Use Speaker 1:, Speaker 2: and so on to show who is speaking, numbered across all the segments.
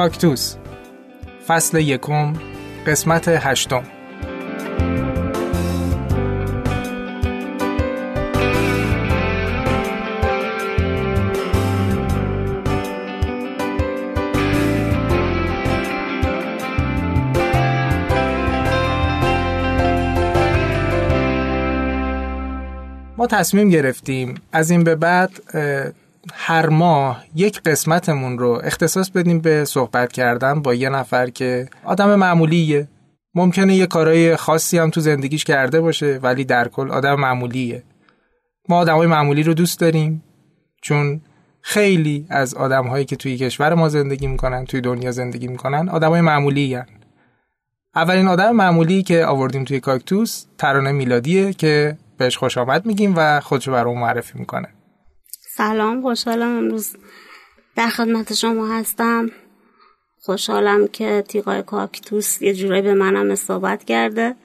Speaker 1: کاکتوس. فصل یکم قسمت هشتم. ما تصمیم گرفتیم از این به بعد هر ماه یک قسمتمون رو اختصاص بدیم به صحبت کردن با یه نفر که آدم معمولیه. ممکنه یه کارهای خاصی هم تو زندگیش کرده باشه ولی در کل آدم معمولیه. ما آدمای معمولی رو دوست داریم چون خیلی از آدمهایی که توی کشور ما زندگی می‌کنن توی دنیا زندگی می‌کنن آدمای معمولی هن. اولین آدم معمولی که آوردیم توی کاکتوس ترانه میلادیه که بهش خوش آمد میگیم و خودشو برام معرفی می‌کنه.
Speaker 2: سلام خوشحالم امروز در خدمت شما هستم. خوشحالم که تیغای کاکتوس یه جورایی به منم اصابت کرده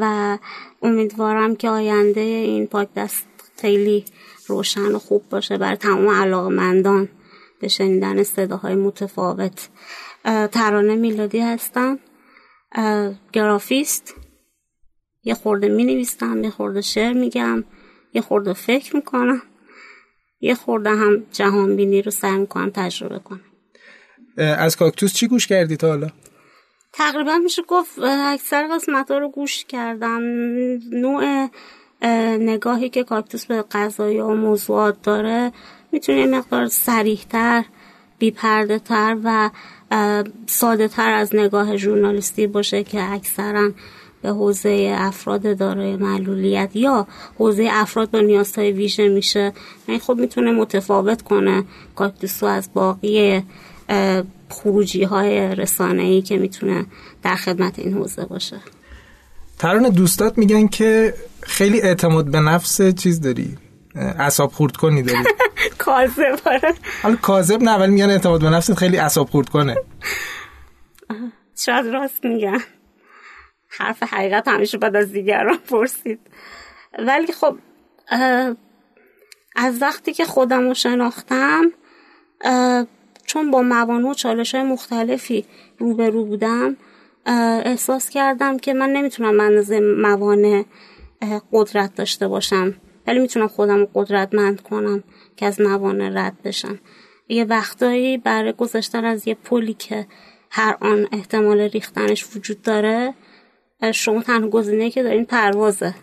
Speaker 2: و امیدوارم که آینده این پادکست خیلی روشن و خوب باشه بر تمام علاقمندان به شنیدن صداهای متفاوت. ترانه میلادی هستم. گرافیست. یه خورده می نویسم یه خورده شعر میگم یه خورده فکر می‌کنم. یه خورده هم جهان بینی رو سعی می‌کنم تجربه کنم
Speaker 1: از کاکتوس چی گوش کردی تا حالا؟
Speaker 2: تقریبا میشه گفت اکثر قسمت ها رو گوش کردم نوع نگاهی که کاکتوس به قضایی و موضوعات داره می‌تونه مقدار سریحتر بیپرده تر و ساده تر از نگاه ژورنالیستی باشه که اکثرا به حوزه افراد دارای معلولیت یا حوزه افراد با نیازهای ویژه میشه. یعنی خب می‌تونه متفاوت کنه. کاکتوسو از باقی خروجی های رسانه ای که می‌تونه در خدمت این حوزه باشه.
Speaker 1: تران دوستات میگن که خیلی اعتماد به نفس چیز داری. اصاب خورد کنی داری.
Speaker 2: کاذب آره.
Speaker 1: حالا کاذب نه ولی میگن اعتماد به نفست خیلی اصاب خورد کنه.
Speaker 2: شاید راست میگن. حرف حقیقت همیشه بعد از دیگران پرسید. ولی خب از وقتی که خودم رو شناختم چون با موانع و چالش های مختلفی روبرو بودم احساس کردم که من نمی‌تونم منظر موانع قدرت داشته باشم. ولی می‌تونم خودم رو قدرتمند کنم که از موانع رد بشم. یه وقتایی برای گذاشتن از یه پلی که هر آن احتمال ریختنش وجود داره شما تنها گزینه که دارین پروازه.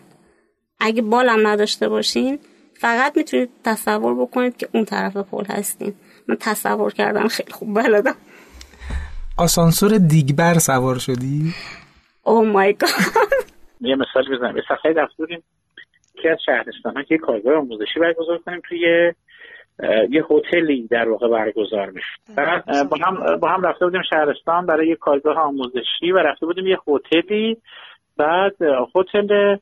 Speaker 2: اگه بالم نداشته باشین فقط می‌تونید تصور بکنید که اون طرف پل هستین. من تصور کردم خیلی خوب بلدم.
Speaker 1: آسانسور دیگبر سوار شدی؟
Speaker 2: او مای گاد
Speaker 3: یه مثال بزنم. یه صفحه دفتوریم که از شهرستان ها که کارگاه آموزشی برگزار کنیم توی یه هتلی در واقع برگزار میشه با هم با هم رفته بودیم شهرستان برای یه کارگاه آموزشی و رفته بودیم یه هتلی بعد هتل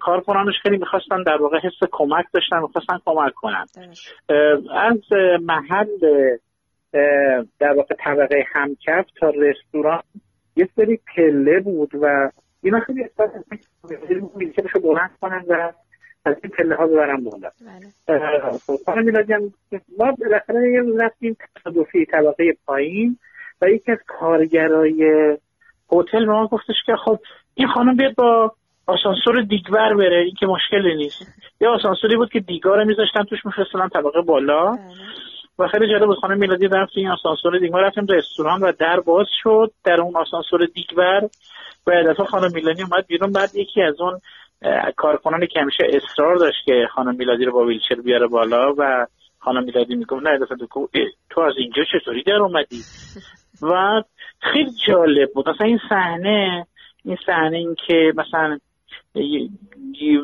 Speaker 3: کارکنانش خیلی می‌خواستن در واقع حس کمک داشتن می‌خواستن کمک کنن از محل در واقع طبقه همکف تا رستوران یه سری پله بود و اینا خیلی احساس بلند کنن و از این پله ها ببرم بالا. خانم میلادی هم ما بالاخره یه رفتیم تصادفی طبقه پایین و یکی از کارگرای هتل به ما گفتش که خب این خانم بیاد با آسانسور دیگبر بره این که مشکلی نیست. یه آسانسوری بود که دیگار میذاشتن توش میفرستن طبقه بالا. و خیلی جالب بود خانم میلادی رفت این آسانسور دیگبر رفتیم رستوران و در باز شد در اون آسانسور دیگبر. و دفعه خانم میلادی اومد بیرون بعد یکی از اون کارکنانی که همیشه اصرار داشت که خانم میلادی رو با ویلچر بیاره بالا و خانم میلادی میگم نه دفعه تو از اینجا چطوری در اومدی؟ و خیلی جالب بود. مثلا این صحنه این صحنه این که مثلا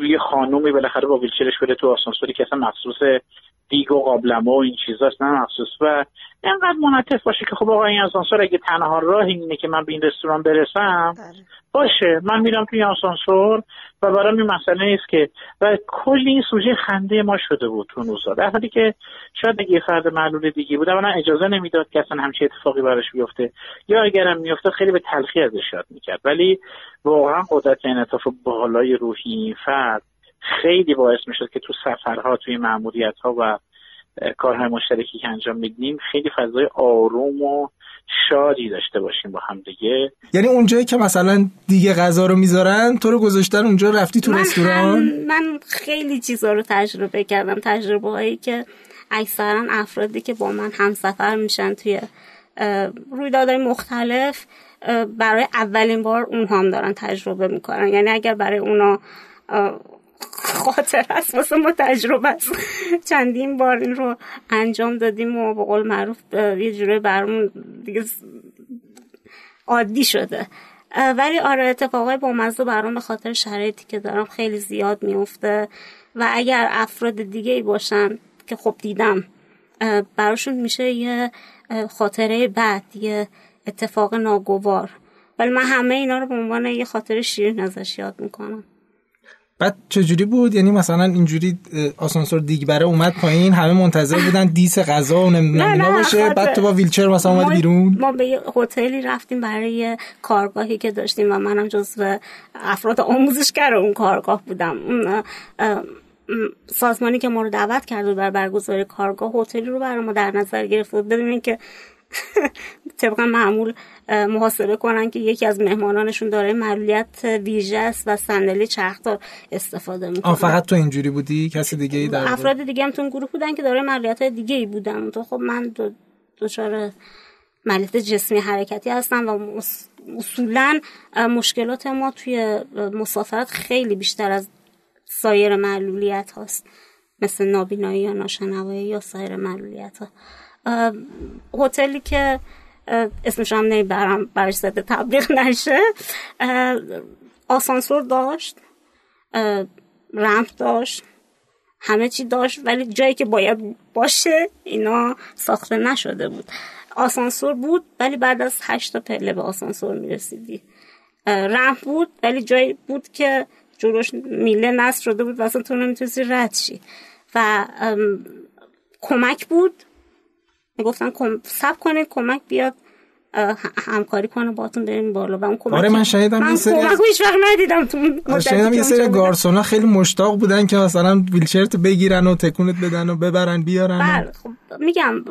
Speaker 3: یه خانومی بالاخره با ویلچرش بره تو آسانسوری که اصلا مخصوص دیگ و قابلمه و این چیزاست نه مخصوص. و اینقدر منطف باشه که خب آقا این آسانسور اگه تنها راه اینه که من به این رستوران برسم بله. باشه. من میرم توی آسانسور و برام این مسئله نیست که و کلی این سوژه خنده ما شده بود تو روزا در حالی که شاید اگه فرد معلول دیگه بود اما اجازه نمی‌داد که اصلا همچین اتفاقی براش بیفته. یا اگرم میافتاد خیلی به تلخی ازش یاد می‌کرد. ولی واقعا قدرت انعطاف بالای روحی این فرد خیلی باعث می‌شد که تو سفرها توی معمولیت ها و کارهای مشترکی که انجام میدیم خیلی فضای آروم و شادی داشته باشیم با هم دیگه.
Speaker 1: یعنی اونجایی که مثلا دیگه غذا رو می‌ذارن تو رو گذاشتن اونجا رفتی تو رستوران؟
Speaker 2: من خیلی چیزا رو تجربه کردم. تجربه هایی که اکثرا افرادی که با من همسفر میشن توی رویدادهای مختلف برای اولین بار اونها هم دارن تجربه می‌کنن. یعنی اگر برای اونا خاطر است واسه ما تجربه است. چندین بار این رو انجام دادیم و به قول معروف یه جوره برمون دیگه عادی شده. ولی آره اتفاقای با مزه برام به خاطر شرایطی که دارم خیلی زیاد میفته و اگر افراد دیگه ای باشن که خب دیدم براشون میشه یه خاطره بد یه اتفاق ناگوار. ولی من همه اینا رو به عنوان یه خاطر شیرین ازش یاد می‌کنم.
Speaker 1: بعد چجوری بود؟ یعنی مثلا اینجوری آسانسور دیگبره اومد پایین همه منتظر بودن دیس غذا و نمی‌دونم باشه بعد تو با ویلچر مثلا اومد بیرون؟
Speaker 2: ما به یه هتلی رفتیم برای کارگاهی که داشتیم و منم جزو افراد آموزشگر اون کارگاه بودم. اون سازمانی که ما رو دعوت کرده بر برگزاری کارگاه هتلی رو برای ما در نظر گرفت. بدون که طبق معمول محاسبه کنن که یکی از مهمانانشون داره معلولیت ویژه است و صندلی چرخدار استفاده می‌کنه.
Speaker 1: فقط تو اینجوری بودی؟ کسی دیگه ای در
Speaker 2: افراد دیگه هم تو گروه بودن که داره معلولیت دیگه ای بودن. تو خب من دو دچار معلولیت جسمی حرکتی هستم و اصولا مشکلات ما توی مسافرت خیلی بیشتر از سایر معلولیت هاست. مثل نابینایی یا ناشنوایی یا سایر معلولیت ها هتلی که اسمش هم نمی‌برم برش زده تبلیغ نشه آسانسور داشت رمپ داشت همه چی داشت ولی جایی که باید باشه اینا ساخته نشده بود. آسانسور بود ولی بعد از هشت پله به آسانسور می‌رسیدی. رمپ بود ولی جایی بود که جلوش میله نصب شده بود و اصلا تو نمی‌تونستی رد شی. و کمک بود می‌گفتن کم... سب کنید کمک بیاد همکاری کنه باتون بریم بالا. و اون کمک
Speaker 1: آره من شاهدم من
Speaker 2: سری کمک هیچ وقت ندیدم تو
Speaker 1: شاهدم یه سری گارسونا خیلی مشتاق بودن که مثلا ویلچرت بگیرن و تکونت بدن و ببرن بیارن
Speaker 2: بله خب میگم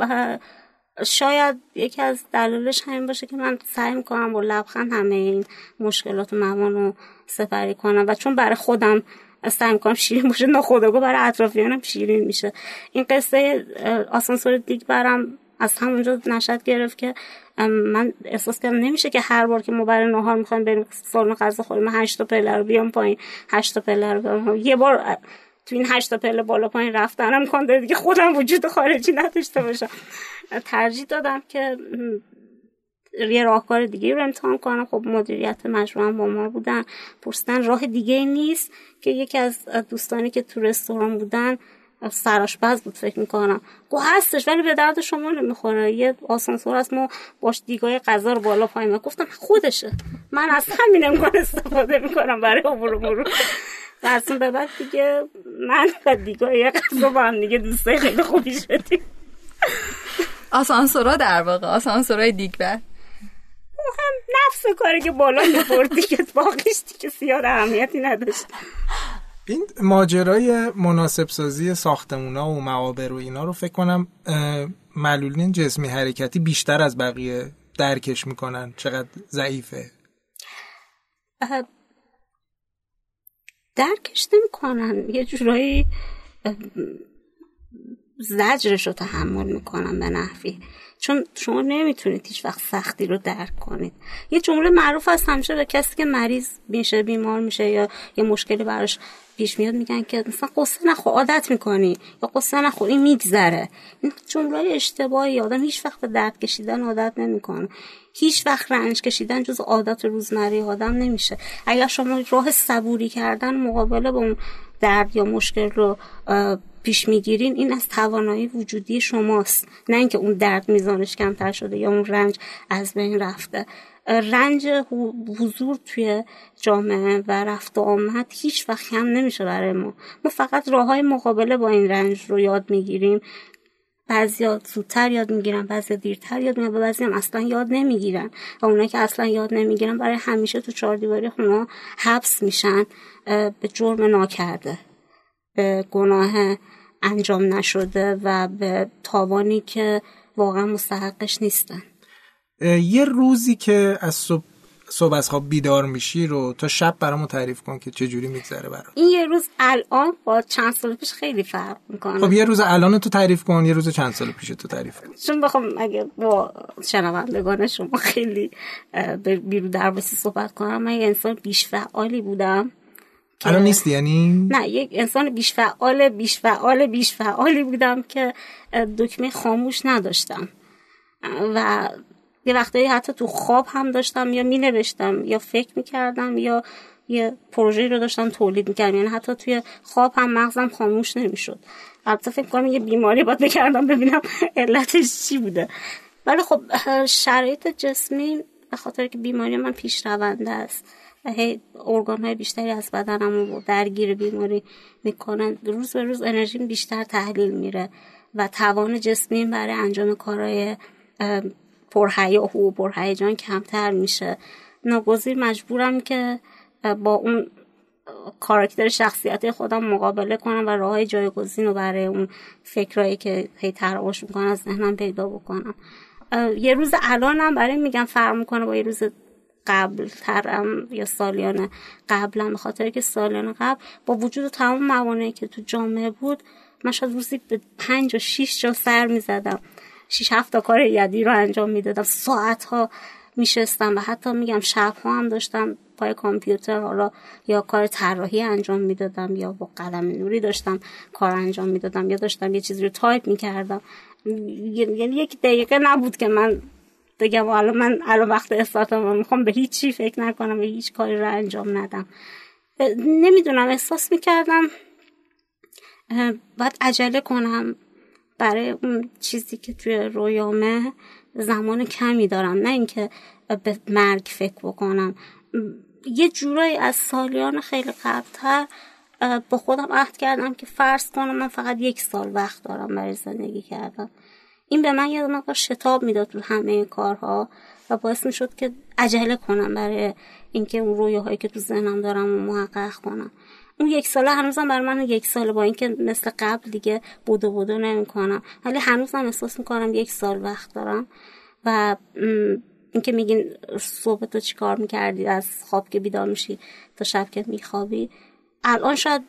Speaker 2: شاید یکی از دلایلش همین باشه که من سعی می‌کنم با لبخند همه این مشکلات و موان رو سپری کنم. و چون برای خودم سعی می‌کنم شیرین باشه. ناخودآگاه برای اطرافیانم شیرین میشه. این قصه آسانسور دیگ برم از همونجا نشد گرفت که من احساس کردم نمیشه که هر بار که ما برای نهار می‌خوایم بریم سالن غذا خوریم هشت تا پله رو بیام پایین. هشت تا پله رو بیام یه بار تو این هشت تا پله بالا پایین رفتنم کن دیگه خودم وجود خارجی نداشته باشم. ترجیح دادم که یه راهکار دیگه رو امتحان کنم. خب مدیریت مجموعه با ما بودن. پرسیدن راه دیگه نیست که یکی از دوستانی که تو رستوران بودن سراشپز بود فکر می‌کنم. گو هستش ولی به درد شما نمی‌خوره. یه آسانسور هست ما باش دیگای غذا رو بالا پایین گفتم خودشه. من از همین امکان استفاده می‌کنم برای عبور برو از به بعد دیگه من و دیگای غذا با هم دیگه دوستای خیلی خوبی شدیم.
Speaker 4: آسانسورا در واقع آسانسورای دیگر
Speaker 2: هم نفس کاری که بالا میبردی که باقیش دیگه سیاد اهمیتی نداشت.
Speaker 1: این ماجرای مناسب سازی ساختمونا و معابر و اینا رو فکر کنم معلولین جسمی حرکتی بیشتر از بقیه درکش می‌کنن. چقدر ضعیفه؟
Speaker 2: درکش نمی‌کنن. یه جورایی زجرش رو تحمل می‌کنن به نحوی. چون شما نمی‌تونید هیچ وقت سختی رو درک کنید. یه جمله معروف هست همیشه به کسی که مریض میشه بیمار میشه یا یه مشکلی براش پیش میاد میگن که مثلا قصه نخو عادت می‌کنی یا قصه نخو این میگذره. این جمله اشتباهی آدم هیچ وقت به درد کشیدن عادت نمی‌کنه. هیچ وقت رنج کشیدن جز عادت روزمره آدم نمیشه. اگر شما راه صبوری کردن مقابله با اون درد یا مشکل رو پیش می‌گیرین این از توانایی وجودی شماست. نه اینکه اون درد میزانش کمتر شده یا اون رنج از بین رفته. رنج حضور توی جامعه و رفت و آمد هیچ وقت هم نمیشه برای ما. ما فقط راه های مقابله با این رنج رو یاد می‌گیریم. بعضی زودتر یاد می‌گیرن بعضی دیرتر یاد می‌گیرن و بعضی هم اصلا یاد نمی‌گیرن. و اونایی که اصلا یاد نمی‌گیرن برای همیشه تو چهار دیواری خونه حبس میشن به جرم ناکرده. به گناه انجام نشده و به تاوانی که واقعا مستحقش نیستن.
Speaker 1: یه روزی که از صبح صبح از خواب بیدار میشی رو تا شب برامون تعریف کن که چه جوری میگذره برام
Speaker 2: این یه روز الان با چند سال پیش خیلی فرق می‌کنه.
Speaker 1: خب یه روز الان تو تعریف کن یه روز چند سال پیش تو تعریف کن.
Speaker 2: چون بخوام اگه با شنوندگان شما خیلی بیرو درباسی صحبت کنم من یه انسان بیش فعالی بودم.
Speaker 1: الان نیستی؟ یعنی؟
Speaker 2: نه یک انسان بیش فعال بیش فعال بیش فعالی بودم که دکمه خاموش نداشتم. و یه وقتایی حتی تو خواب هم داشتم یا می نوشتم یا فکر می کردم یا یه پروژه رو داشتم تولید می‌کردم. یعنی حتی توی خواب هم مغزم خاموش نمی‌شد. البته فکر کنم یه بیماری باید بکردم ببینم علتش چی بوده. ولی خب شرایط جسمی به خاطر که بیماری من پیش رونده است. ارگان های بیشتری از بدنم رو درگیر بیماری می‌کنن. روز به روز انرژیم بیشتر تحلیل میره و توان جسمی برای انجام کارهای پرهیاهو و پرهیجان کمتر میشه. ناگزیر مجبورم که با اون کاراکتر شخصیت خودم مقابله کنم و راه جایگزین رو برای اون فکرهایی که هی تراوش می‌کنن از ذهنم پیدا بکنم. یه روز الانم برای میگم فرق می‌کنه با یه روز قبل ترم یا سالیان قبلم به خاطر که سالیان قبل با وجود تمام موانعی که تو جامعه بود من شاید روزی به پنج و شیش جا سر می‌زدم. شیش هفت کار یدی رو انجام می‌دادم. ساعت ها میشستم و حتی میگم شب ها هم داشتم پای کامپیوتر حالا یا کار طراحی انجام می‌دادم یا با قلم نوری داشتم کار انجام می‌دادم یا داشتم یه چیزی رو تایپ می‌کردم. یعنی یک دقیقه نبود که من بگم الان من الان وقت استارتم می‌خوام به هیچ چی فکر نکنم و هیچ کاری رو انجام ندم. نمی‌دونم احساس می‌کردم باید عجله کنم برای اون چیزی که توی رویامه زمان کمی دارم. نه اینکه به مرگ فکر بکنم. یه جورایی از سالیان خیلی قبلتر با خودم عهد کردم که فرض کنم من فقط یک سال وقت دارم برای زندگی کردم این به من یه مقدار شتاب می‌داد تو همه کارها و باعث می‌شد که عجله کنم برای اینکه اون رویاهایی که تو ذهنم دارم محقق کنم. اون یک ساله هنوزم برای من یک ساله با اینکه مثل قبل دیگه بودو بودو نمی‌کنم. ولی هنوزم احساس می‌کنم یک سال وقت دارم و اینکه میگین صبح تو چی کار می‌کردی؟ از خواب که بیدار میشی تا شب که میخوابی. الان شاید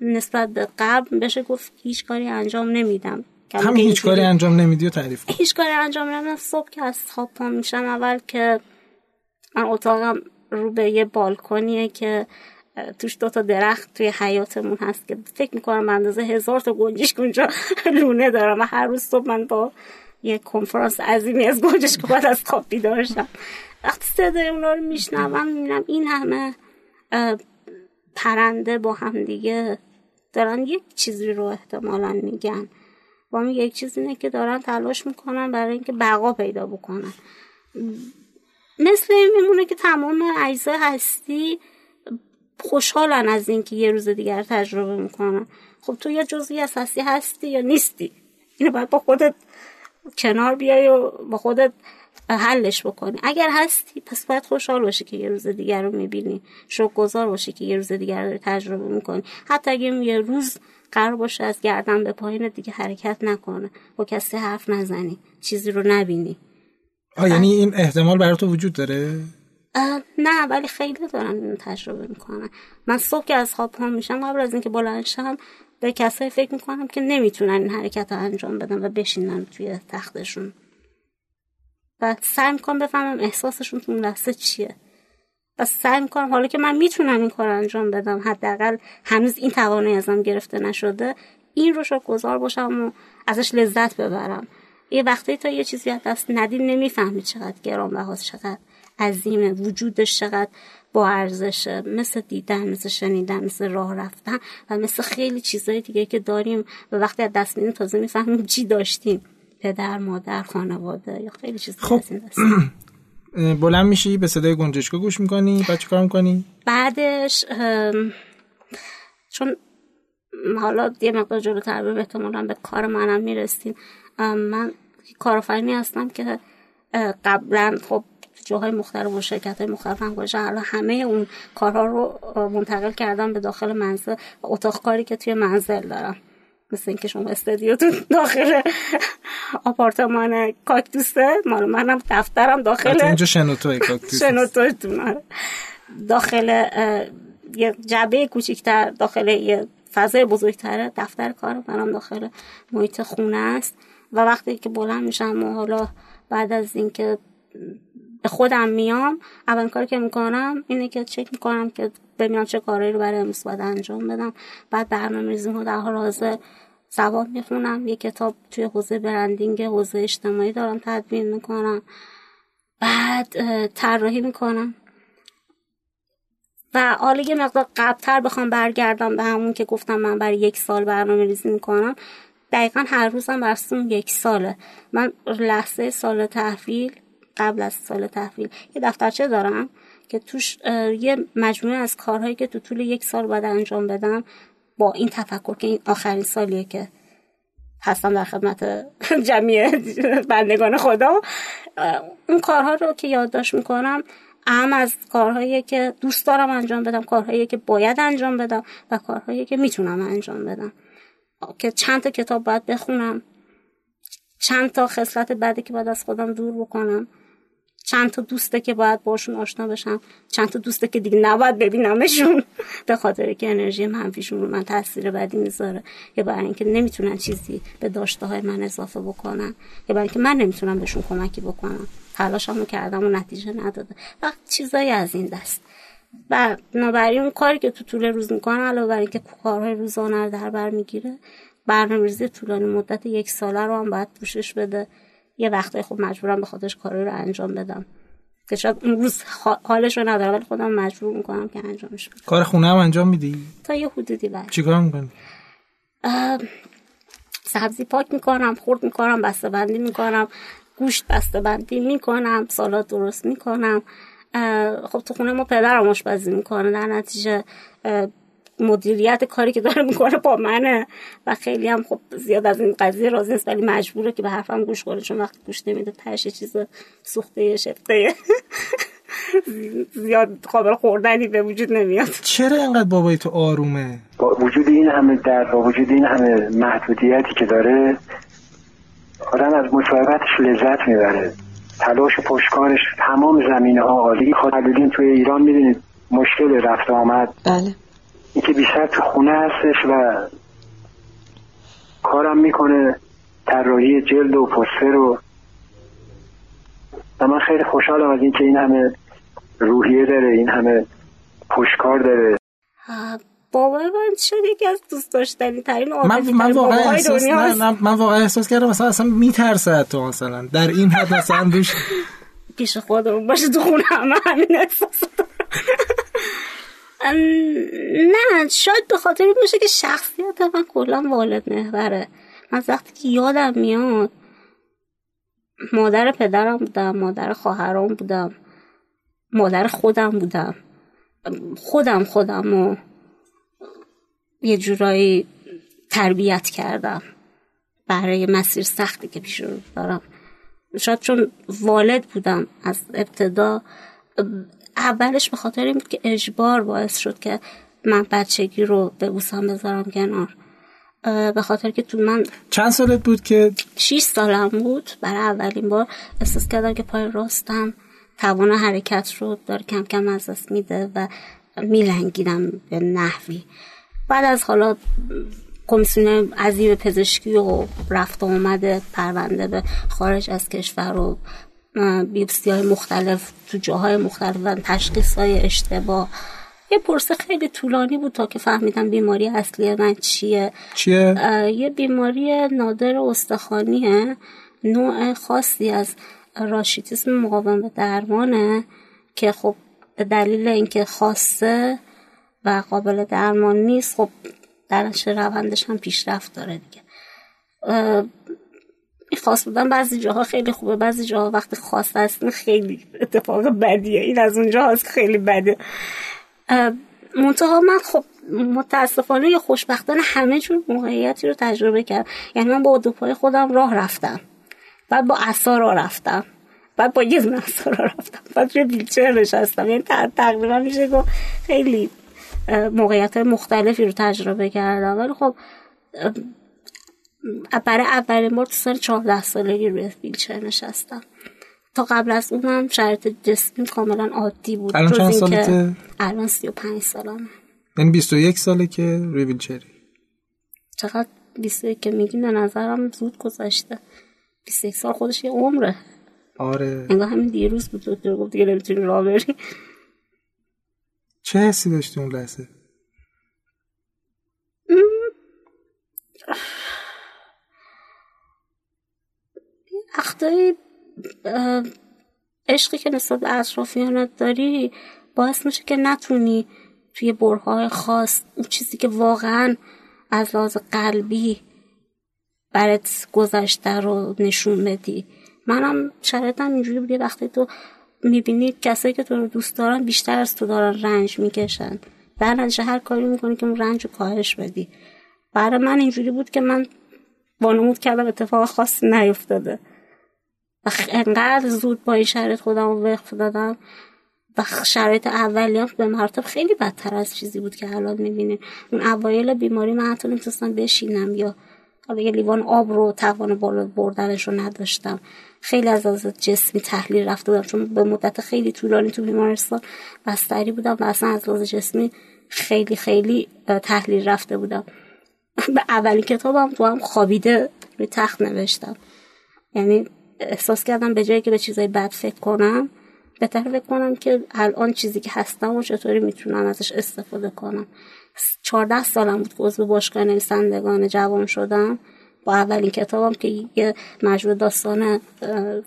Speaker 2: نسبت به قبل بشه گفت هیچ کاری انجام نمیدم.
Speaker 1: هم هیچ کاری انجام نمیدی و تعریف کن.
Speaker 2: هیچ کاری انجام نمیدم. صبح که از خواب پا میشم اول که من اتاقم رو به یه بالکنیه که توش دوتا درخت توی حیاتمون هست که فکر می‌کنم اندازه هزار تا گنجش اونجا لونه دارم. و هر روز صبح من با یه کنفرانس عظیمی از گنجش که باید از خواب بیدار وقتی صدای اونا رو میشنوم می‌بینم این همه پرنده با هم دیگه دارن یک چیزی رو احتمالا میگن. با می یک چیزی اینه که دارن تلاش می‌کنن برای اینکه بقا پیدا بکنن. مثل این میمونه که تمام اجزای هستی خوشحالن از اینکه یه روز دیگر تجربه می‌کنن. خب تو یه جزئی از هستی یا نیستی؟ اینو باید با خودت کنار بیای و با خودت حلش بکنی. اگر هستی پس باید خوشحال باشی که یه روز دیگر رو می‌بینی. شوق باشی که یه روز دیگر رو تجربه می‌کنی. حتی اگه یه روز قرار باشه از گردن به پایین دیگه حرکت نکنه. با کسی حرف نزنی. چیزی رو نبینی.
Speaker 1: آه یعنی این احتمال برای تو وجود داره؟
Speaker 2: نه ولی خیلی دارن اینو تجربه می‌کنن من صبح که از خواب پا میشم قبل از اینکه بلند شم به کسایی فکر می‌کنم که نمی‌تونن این حرکت رو انجام بدن و بشینن توی تختشون. و سعی می‌کنم بفهمم احساسشون تو اون لحظه چیه. و سعی می‌کنم حالا که من می‌تونم این کار انجام بدم حداقل هنوز این توانایی ازم گرفته نشده این رو گذار باشم و ازش لذت ببرم. یه وقتی تا یه چیزی از دست ندین نمی‌فهمی چقدر گرانبهاست چقدر عظیمه وجودش چقدر با ارزشه مثل دیدن مثل شنیدن مثل راه رفتن و مثل خیلی چیزهای دیگه که داریم و وقتی از دست میدیم تازه می‌فهمیم چی داشتیم پدر مادر خانواده یا خیلی چیز
Speaker 1: خب بلند میشی به صدای گنجشکا گوش می‌کنی بعد چی کار می‌کنی؟
Speaker 2: بعدش چون حالا یه مقدار جلوتر به احتمالا به کار منم می‌رسیم. من کارآفرینی هستم که قبلا خب جاهای مختلف و شرکت های مختلف هم الان همه اون کارها رو منتقل کردم به داخل منزل اتاق کاری که توی منزل دارم. مثل اینکه شما استدیوتون داخل آپارتمان کاکتوسه. مال منم دفترم داخل
Speaker 1: اینجا شنوتوی کاکتوس
Speaker 2: شنوتویتون داخل یه جبه کوچیکتر داخل یه فضای بزرگتره دفتر کار منم داخل محیط خونه است. و وقتی که بلند میشم و حالا بعد از اینکه خودم میام اول کاری که می‌کنم اینه که چک می‌کنم که ببینم چه کاری رو برای امروز باید انجام بدم. بعد برنامه ریزی رو در حال سواد می‌خونم. یه کتاب توی حوزه برندینگ حوزه اجتماعی دارم تدوین می‌کنم. بعد طراحی می‌کنم. و حالا یه مقدار قبلتر بخوام برگردم به همون که گفتم من برای یک سال برنامه ریزی می‌کنم. دقیقا هر روزم برسون یک ساله. من لحظه سال تحویل قبل از سال تحویل. یه دفترچه دارم که توش یه مجموعه از کارهایی که تو طول یک سال باید انجام بدم با این تفکر که این آخرین سالیه که هستم در خدمت جمعی بندگان خدا اون کارها رو که یادداشت می‌کنم اهم از کارهایی که دوست دارم انجام بدم کارهایی که باید انجام بدم و کارهایی که می‌تونم انجام بدم. که چند تا کتاب باید بخونم چند تا خصلت بعدی که باید از خودم دور بکنم. چند تا دوسته که باید باشون آشنا بشم چند تا دوسته که دیگه نباید ببینمشون. به خاطر که انرژی منفیشون رو من تاثیر بدی می‌ذاره. یا برای اینکه نمی‌تونن چیزی به داشته های من اضافه بکنن. یا برای اینکه من نمی‌تونم بهشون کمکی بکنم. تلاشمو کردم و نتیجه نداده. و چیزایی از این دست. و بنابراین اون کاری که تو طول روز می‌کنم علاوه بر اینکه کارهای روزانه رو در بر می‌گیره برنامه‌ریزی طولانی مدت یک ساله رو هم باید پوشش بده. یه وقتای خب مجبورم به خودش کاری رو انجام بدم که شاید اون روز حالش رو ندارم ولی خودم مجبور می‌کنم که انجامش بدم
Speaker 1: کار خونه هم انجام میدی؟
Speaker 2: تا یه حدودی بله
Speaker 1: چیکار می‌کنی؟
Speaker 2: سبزی پاک می‌کنم خورد می‌کنم بسته بندی می‌کنم گوشت بسته بندی می‌کنم سالات درست می‌کنم خب تو خونه ما پدرم آشپزی می‌کنه در نتیجه مدیریت کاری که داره می‌کنه با منه. و خیلی هم خب زیاد از این قضیه راضی نیست ولی مجبوره که به حرفم گوش کنه چون وقتی گوش نمیده تهش چیز سوخته شفته زیاد قابل خوردنی به وجود نمیاد.
Speaker 1: چرا اینقدر بابای تو آرومه؟
Speaker 5: با وجود این همه در با وجود این همه محدودیتی که داره آدم از مصاحبتش لذت می‌بره. تلاش پشکارش تمام زمینه ها عالی خود توی ایران می‌دونید مشکل رفت آمد.
Speaker 6: بله.
Speaker 5: اینکه بیشتر تو خونه هستش و کارم می‌کنه طراحی جلد و پوستر و و من خیلی خوشحالم از اینکه این همه روحیه داره این همه پشکار داره.
Speaker 2: بابا من شد یکی از دوست داشتنی ترین
Speaker 1: من, من واقعا احساس نه, نه من واقعا احساس کردم مثلا اصلا میترسه تو مثلا. در این حد مثلا روش
Speaker 2: پیش خودمون باشه تو خونه همه همین احساس نه شاید به خاطر باشه که شخصیت من کلا والد محوره. من وقتی که یادم میاد مادر پدرم بودم مادر خواهرام بودم مادر خودم بودم. خودم خودم و یه جورایی تربیت کردم برای مسیر سختی که پیش رو دارم. شاید چون والد بودم از ابتدا اولش به خاطر این بود که اجبار باعث شد که من بچگی رو به بوسم بذارم کنار. به خاطر که تو من
Speaker 1: چند سالت بود که؟
Speaker 2: 6 سالم بود. برای اولین بار احساس کردم که پای راستم. توان حرکت رو داره کم کم از دست میده و میلنگیدم به نحوی. بعد از حالا کمیسیون عظیم پزشکی و رفت و آمد پرونده به خارج از کشور و بیوپسی های مختلف تو جاهای مختلف و تشخیص های اشتباه. یه پرسه خیلی طولانی بود تا که فهمیدم بیماری اصلی من چیه.
Speaker 1: چیه؟
Speaker 2: یه بیماری نادر استخوانیه. نوع خاصی از راشیتیسم مقاوم به درمانه که خب به دلیل اینکه خاصه و قابل درمان نیست خب درنش روندش هم پیشرفت داره دیگه. خاص بودن بعضی جاها خیلی خوبه بعضی جاها وقتی خاص هستن خیلی اتفاق بدیه این از اونجا هست خیلی بده. منتها من خب متاسفانه یا خوشبختانه همه جور موقعیتی رو تجربه کردم. یعنی من با دو پای خودم راه رفتم بعد با اصا راه رفتم بعد با یه دونه رفتم. بعد روی بیلچر نشستم. یعنی تقریبا میشه گفت خیلی موقعیت مختلفی رو تجربه کردم. ولی خب برای اولین بار تو سال چهارده سالگی روی ویلچر نشستم. تا قبل از اونم شرط جسمی کاملا عادی بود.
Speaker 1: الان چند سالته؟
Speaker 2: الان سی و پنج سالمه
Speaker 1: یعنی 21 ساله که روی ویلچری
Speaker 2: چقدر 21 که میگی به نظرم زود گذشته. 21 سال خودش یه عمره.
Speaker 1: آره.
Speaker 2: انگار همین دیروز بود. دکتر گفت دیگه نمی‌تونی راه بری.
Speaker 1: چه حسی داشتی اون لحظه؟
Speaker 2: وقتایی عشقی که نسبت به اطرافیانت داری باعث میشه که نتونی توی برهای خاص اون چیزی که واقعا از لحاظ قلبی برات گذشته رو نشون بدی. منم شرایطم اینجوری بود وقتی تو می‌بینی کسایی که تو رو دوست دارن بیشتر از تو دارن رنج می‌کشن. در نتیجه هر کاری می‌کنی که اون رنج رو کاهش بدی. برای من اینجوری بود که من بانمود کردم اتفاق خاصی نیفتاده. و انقدر زود با این شرایط خودم رو وقف دادم و شرایط اولیام به مرتب خیلی بدتر از چیزی بود که الان می‌بینیم. اون اوایل بیماری من حتی نمی‌تونستم بشینم یا حالا یه لیوان آب رو توان بالا بردنش رو نداشتم. خیلی از از جسمی تحلیل رفته بودم چون به مدت خیلی طولانی تو بیمارستان بستری بودم و اصلا از لحاظ جسمی خیلی خیلی تحلیل رفته بودم. به اولین کتابم تو هم خوابیده روی تخت نوشتم. یعنی احساس کردم به جایی که به چیزای بد فکر کنم بهتر فکر کنم که الان چیزی که هستم و چطوری می‌تونم ازش استفاده کنم. چهارده سالم بود که عضو باشگاه نویسندگان جوان شدم. با اولین کتابم که یه مجموعه داستان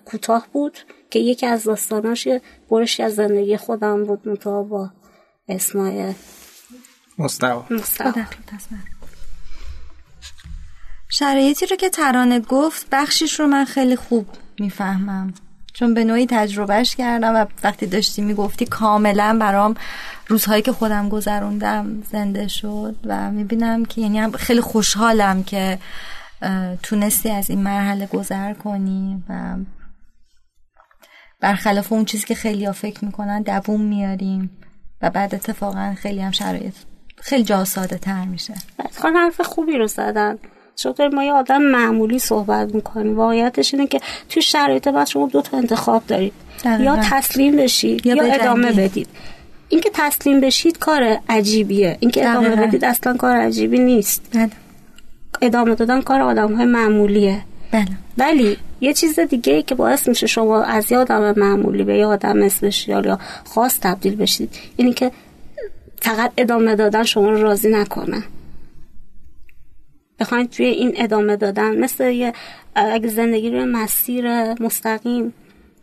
Speaker 2: کوتاه بود که یکی از داستاناش یه برشی از زندگی خودم بود مطابع با اسمای
Speaker 1: مستوا
Speaker 6: شرایطی رو که ترانه گفت بخشیش رو من خیلی خوب می‌فهمم. چون به نوعی تجربهش کردم و وقتی داشتی می‌گفتی کاملا برام روزهایی که خودم گذروندم زنده شد و می‌بینم که یعنی خیلی خوشحالم که تونستی از این مرحله گذر کنی و برخلاف اون چیزی که خیلی ها فکر می‌کنن دووم میاریم و بعد اتفاقا خیلی هم شرایط خیلی جا ساده تر میشه.
Speaker 2: خان حرف خوبی رو زدن. شما ما یه آدم معمولی صحبت می‌کنیم. واقعیتش اینه که توی شرایط بعد شما دو تا انتخاب دارید. یا تسلیم بشید یا, یا ادامه بدید. اینکه تسلیم بشید کار عجیبیه. اینکه ادامه بدید اصلا کار عجیبی نیست.
Speaker 6: بله.
Speaker 2: ادامه دادن کار آدم های معمولیه.
Speaker 6: بله.
Speaker 2: ولی یه چیز دیگه ای که باعث میشه شما از یه آدم معمولی به یه آدم اسپشیال یا خاص تبدیل بشید اینی که فقط ادامه دادن شما رو راضی نکنه. بخواید توی این ادامه دادن. مثل یه اگه زندگی روی مسیر مستقیم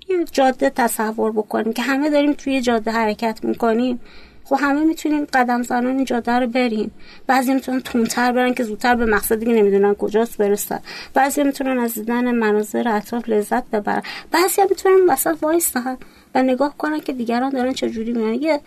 Speaker 2: یه جاده تصور بکنیم که همه داریم توی جاده حرکت می‌کنیم خب همه می‌تونیم قدم زنان این جاده رو بریم. بعضی می‌تونن تونتر برن که زودتر به مقصد دیگه نمی‌دونن کجاست برسن بعضی می‌تونن از دیدن مناظر اطراف لذت ببرن. بعضی می‌تونن وسط وایستن و نگاه کنن که دیگران دارن چجوری میان یه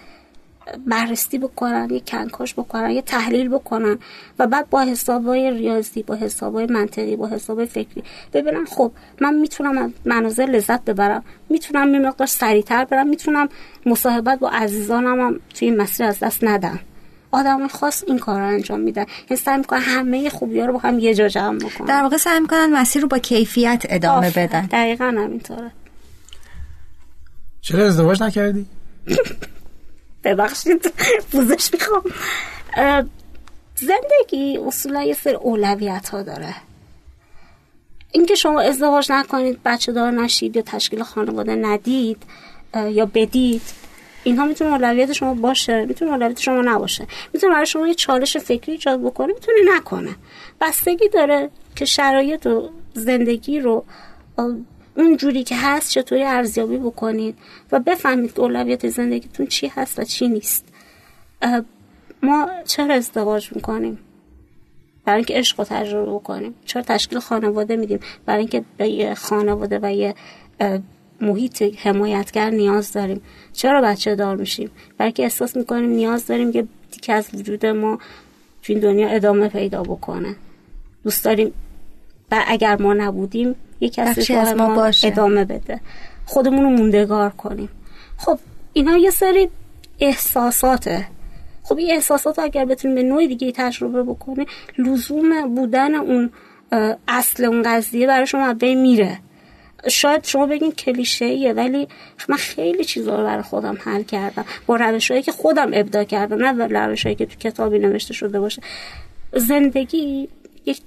Speaker 2: بررسی بکنن یه کنکاش بکنن یه تحلیل بکنن و بعد با حسابای ریاضی با حسابای منطقی با حسابای فکری. ببینم خب من می‌تونم از مناظر لذت ببرم می‌تونم یه مقدار سریعتر برم می‌تونم مصاحبت با عزیزانم هم توی این مسیر از دست ندم. آدم خاص این کار رو انجام میدن یعنی سعی می‌کنن همه خوبی ها رو با هم یه جا جمع بکنن
Speaker 6: در واقع سعی می‌کنن مسیر رو با کیفیت ادامه بدن.
Speaker 2: دقیقا همینطوره.
Speaker 1: چرا ازدواج نکردی؟
Speaker 2: ببخشید. پوزش می‌خوام. زندگی اصولا یه سر اولویت ها داره. اینکه شما ازدواج نکنید بچه دار نشید یا تشکیل خانواده ندید یا بدید اینها می‌تونه اولویت شما باشه می‌تونه اولویت شما نباشه. می‌تونه برای شما یه چالش فکری ایجاد بکنه می‌تونه نکنه. بستگی داره که شرایط و زندگی رو اون جوری که هست چطوری ارزیابی بکنید و بفهمید که اولویت زندگیتون چی هست و چی نیست. ما چرا ازدواج می‌کنیم؟ برای اینکه عشق رو تجربه بکنیم. چرا تشکیل خانواده میدیم؟ برای اینکه به یه خانواده و یه محیط حمایتگر نیاز داریم. چرا بچه دار میشیم؟ برای اینکه احساس می‌کنیم نیاز داریم که دیگه از وجود ما تو این دنیا ادامه پیدا بکنه. دوست داریم و اگر ما نبودیم یک کسی از ما, باشه. ادامه بده. خودمون رو موندگار کنیم. خب اینا یه سری احساساته. خب این احساسات اگر بتونیم به نوع دیگه تجربه بکنه لزوم بودن اون اصل اون قضیه برای شما بین میره. شاید شما بگین کلیشه ولی من خیلی چیزا رو برای خودم حل کردم. با روش که خودم ابدا کردم نه روش که تو کتابی نوشته شده باشه. زندگی یک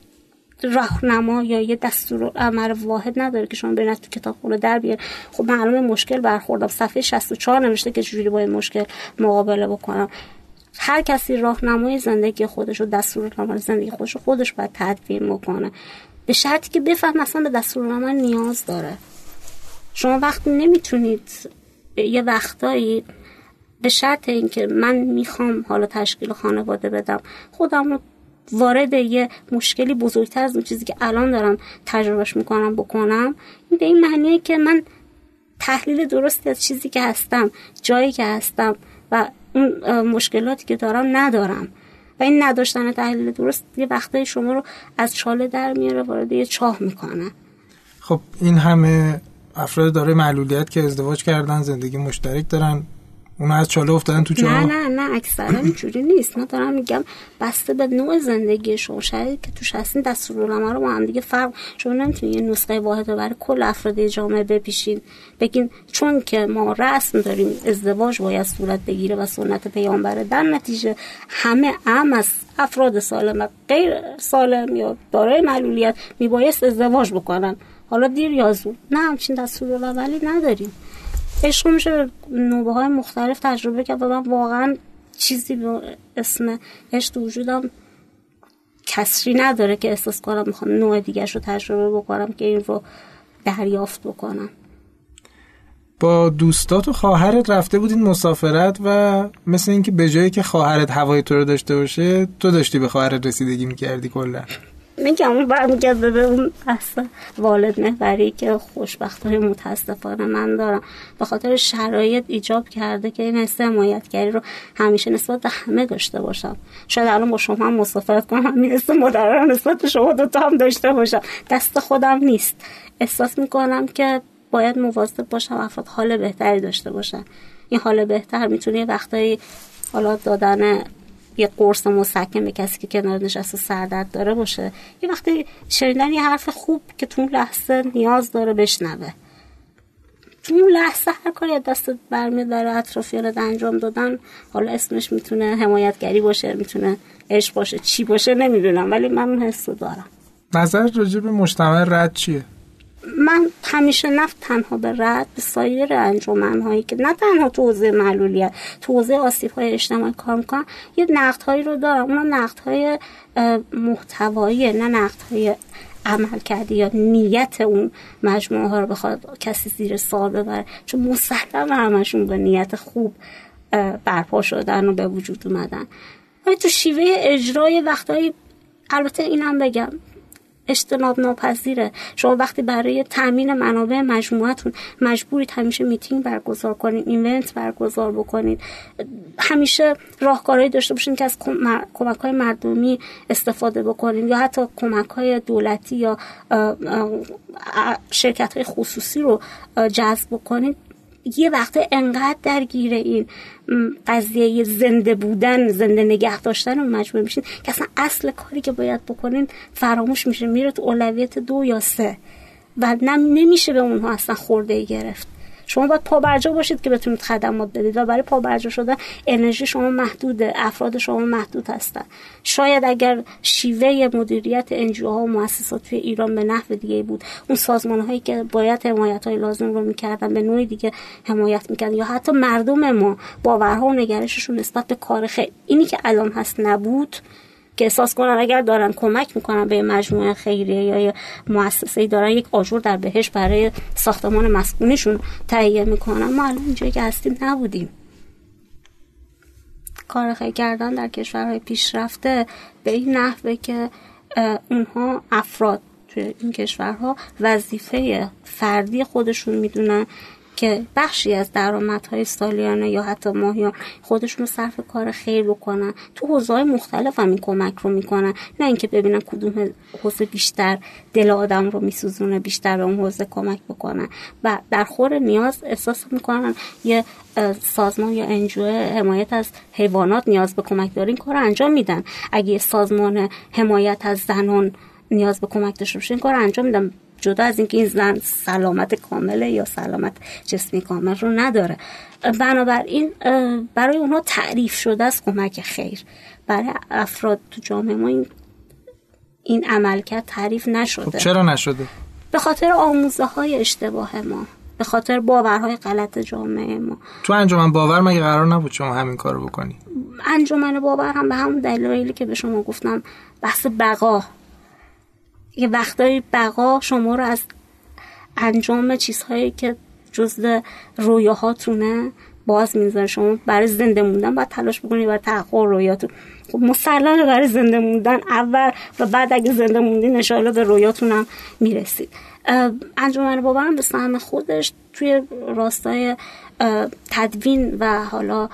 Speaker 2: راهنما یا یه دستور عمل واحد نداره که شما برید تو کتابخونه در بیار خب معلومه مشکل برخوردم. صفحه 64 نوشته که چجوری با این مشکل مقابله بکنم. هر کسی راهنمای زندگی خودش و دستور عمل زندگی خودش خودش باید تدوین بکنه. به شرطی که بفهم اصلا به دستور عمل نیاز داره. شما وقتی نمی‌تونید یه وقتایی به شرط اینکه من می‌خوام حالا تشکیل خانواده بدم خودم رو وارد یه مشکلی بزرگتر از اون چیزی که الان دارم تجربهش می‌کنم بکنم. این به این معنیه که من تحلیل درستی از چیزی که هستم جایی که هستم و اون مشکلاتی که دارم ندارم. و این نداشتن تحلیل درست یه وقتای شما رو از چاله در میاره وارد یه چاه می‌کنه.
Speaker 1: خب این همه افراد داره معلولیت که ازدواج کردن زندگی مشترک دارن. اون از چاله افتادن تو
Speaker 2: نه نه نه اکثرا اینجوری نیست. من دارم میگم بسته به نوع زندگی شما. شاید که توش هستین دستورالعمل رو با هم دیگه فرق شما نمی‌تونید یه نسخه واحد رو برای کل افراد جامعه بپیشین. بگین چون که ما رسم داریم ازدواج باید صورت بگیره و سنت پیامبره در نتیجه همه ام از افراد سالم و غیر سالم یا دارای معلولیت میبایست ازدواج بکنن. حالا دیر یا زود. نه همچین دستورالعملی نداریم. عشق میشه به نوبه های مختلف تجربه کرد و من واقعا چیزی به اسم عشق وجودم کسری نداره که احساس کنم می‌خوام نوع دیگه رو تجربه بکنم که این رو دریافت بکنم.
Speaker 1: با دوستات و خواهرت رفته بودین مسافرت و مثل اینکه به جایی که خواهرت هوای تو رو داشته باشه تو داشتی به خواهرت رسیدگی می‌کردی کلا.
Speaker 2: میگم اون برمیگرده به اون بحث والد محوری که خوشبختانه متاسفانه من دارم. به خاطر شرایط ایجاب کرده که این حس حمایتگری رو همیشه نسبت به همه داشته باشم. شاید الان با شما هم مسافرت کنم همین حس مادر نسبت به شما دوتا هم داشته باشم. دست خودم نیست. احساس می‌کنم که باید مواظب باشم افراد حال بهتری داشته باشن. این حال بهتر می‌تونه وقتایی حالا دادن یه قرص مسکن به کسی که کنار نشسته سردرد داره باشه. یه وقتی شنیدن یه حرف خوب که تو لحظه نیاز داره بشنوه. تو اون لحظه هر کاری از دست برمی داره اطرافیانت انجام دادن حالا اسمش می‌تونه حمایتگری باشه می‌تونه عشق باشه چی باشه نمی‌دونم ولی من اون حس دارم.
Speaker 1: نظر راجع به مجتمع رد چیه؟
Speaker 2: من همیشه نفت تنها به رد به سایر انجمن هایی که نه تنها تو حوزه معلولیت تو حوزه آسیب های اجتماعی کار می‌کنن یه نقد هایی رو دارم. اون نقد های محتوایی نه نقد های عمل کرده یا نیت اون مجموعه ها رو بخواد کسی زیر سال ببره. چون مسلم همشون به نیت خوب برپا شدن و به وجود اومدن. ولی تو شیوه اجرای وقتهایی البته اینم بگم اجتناب ناپذیره. شما وقتی برای تامین منابع مجموعتون مجبورید همیشه میتینگ برگزار کنید ایونت برگزار بکنید. همیشه راهکارهایی داشته باشین که از کمک های مردمی استفاده بکنید یا حتی کمک های دولتی یا شرکت های خصوصی رو جذب بکنید یه وقت انقدر درگیر این قضیه زنده بودن زنده نگه داشتن رو مجبور میشین که اصلا اصل کاری که باید بکنین فراموش میشه میره تو اولویت دو یا سه. و نمیشه به اونها اصلا خورده گرفت. شما باید پابرجا باشید که بتونید خدمات بدید و برای پابرجا شدن انرژی شما محدوده افراد شما محدود هستن. شاید اگر شیوه مدیریت انجیو ها و مؤسسات توی ایران به نحو دیگه بود اون سازمان هایی که باید حمایت های لازم رو می‌کردن به نوعی دیگه حمایت می‌کردن. یا حتی مردم ما باورها و نگرششون نسبت به کار خیلی اینی که الان هست نبود که احساس کنن اگر دارن کمک می‌کنن به مجموعه خیریه یا مؤسسه دارن یک آجور در بهش برای ساختمان مسکونیشون تهیه می‌کنن. ما الان اینجایی که هستیم نبودیم. کار خیلی کردن در کشورهای پیشرفته به این نحوه که اونها افراد توی این کشورها وظیفه فردی خودشون می‌دونن. که بخشی از درآمدهای سالیانه یا حتی ماهیان خودشون رو صرف کار خیر بکنن. تو حوزه های مختلف هم این کمک رو می‌کنن. نه اینکه ببینن کدوم حوزه بیشتر دل آدم رو میسوزونه بیشتر به اون حوزه کمک بکنن. و در خور نیاز احساس می‌کنن یه سازمان یا انجوه حمایت از حیوانات نیاز به کمک داره. این کار انجام میدن. اگه سازمان حمایت از زنان نیاز به کمک داشته باشه این کار انجام میدم جدا از اینکه این زن سلامت کامله یا سلامت جسمی کامل رو نداره. بنابراین برای اونها تعریف شده از کمک خیر. برای افراد تو جامعه ما این این عملکرد تعریف نشده. خب
Speaker 1: چرا نشده؟
Speaker 2: به خاطر آموزه های اشتباه ما. به خاطر باورهای غلط جامعه ما.
Speaker 1: تو انجمن باور مگه قرار نبود شما همین کارو بکنی؟
Speaker 2: انجمن باور هم به همون دلایلی که به شما گفتم بحث بقا. یه وقتایی بقا شما رو از انجام چیزهایی که جزء رویاهاتونه باز می‌ذاره. شما برای زنده موندن باید تلاش بکنید برای تحقق رویاتون. خب مسلمه برای زنده موندن. اول و بعد اگه زنده موندین انشاءالله به رویاتون هم می‌رسید. انجمن باورم به سهم خودش توی راستای تدوین و حالا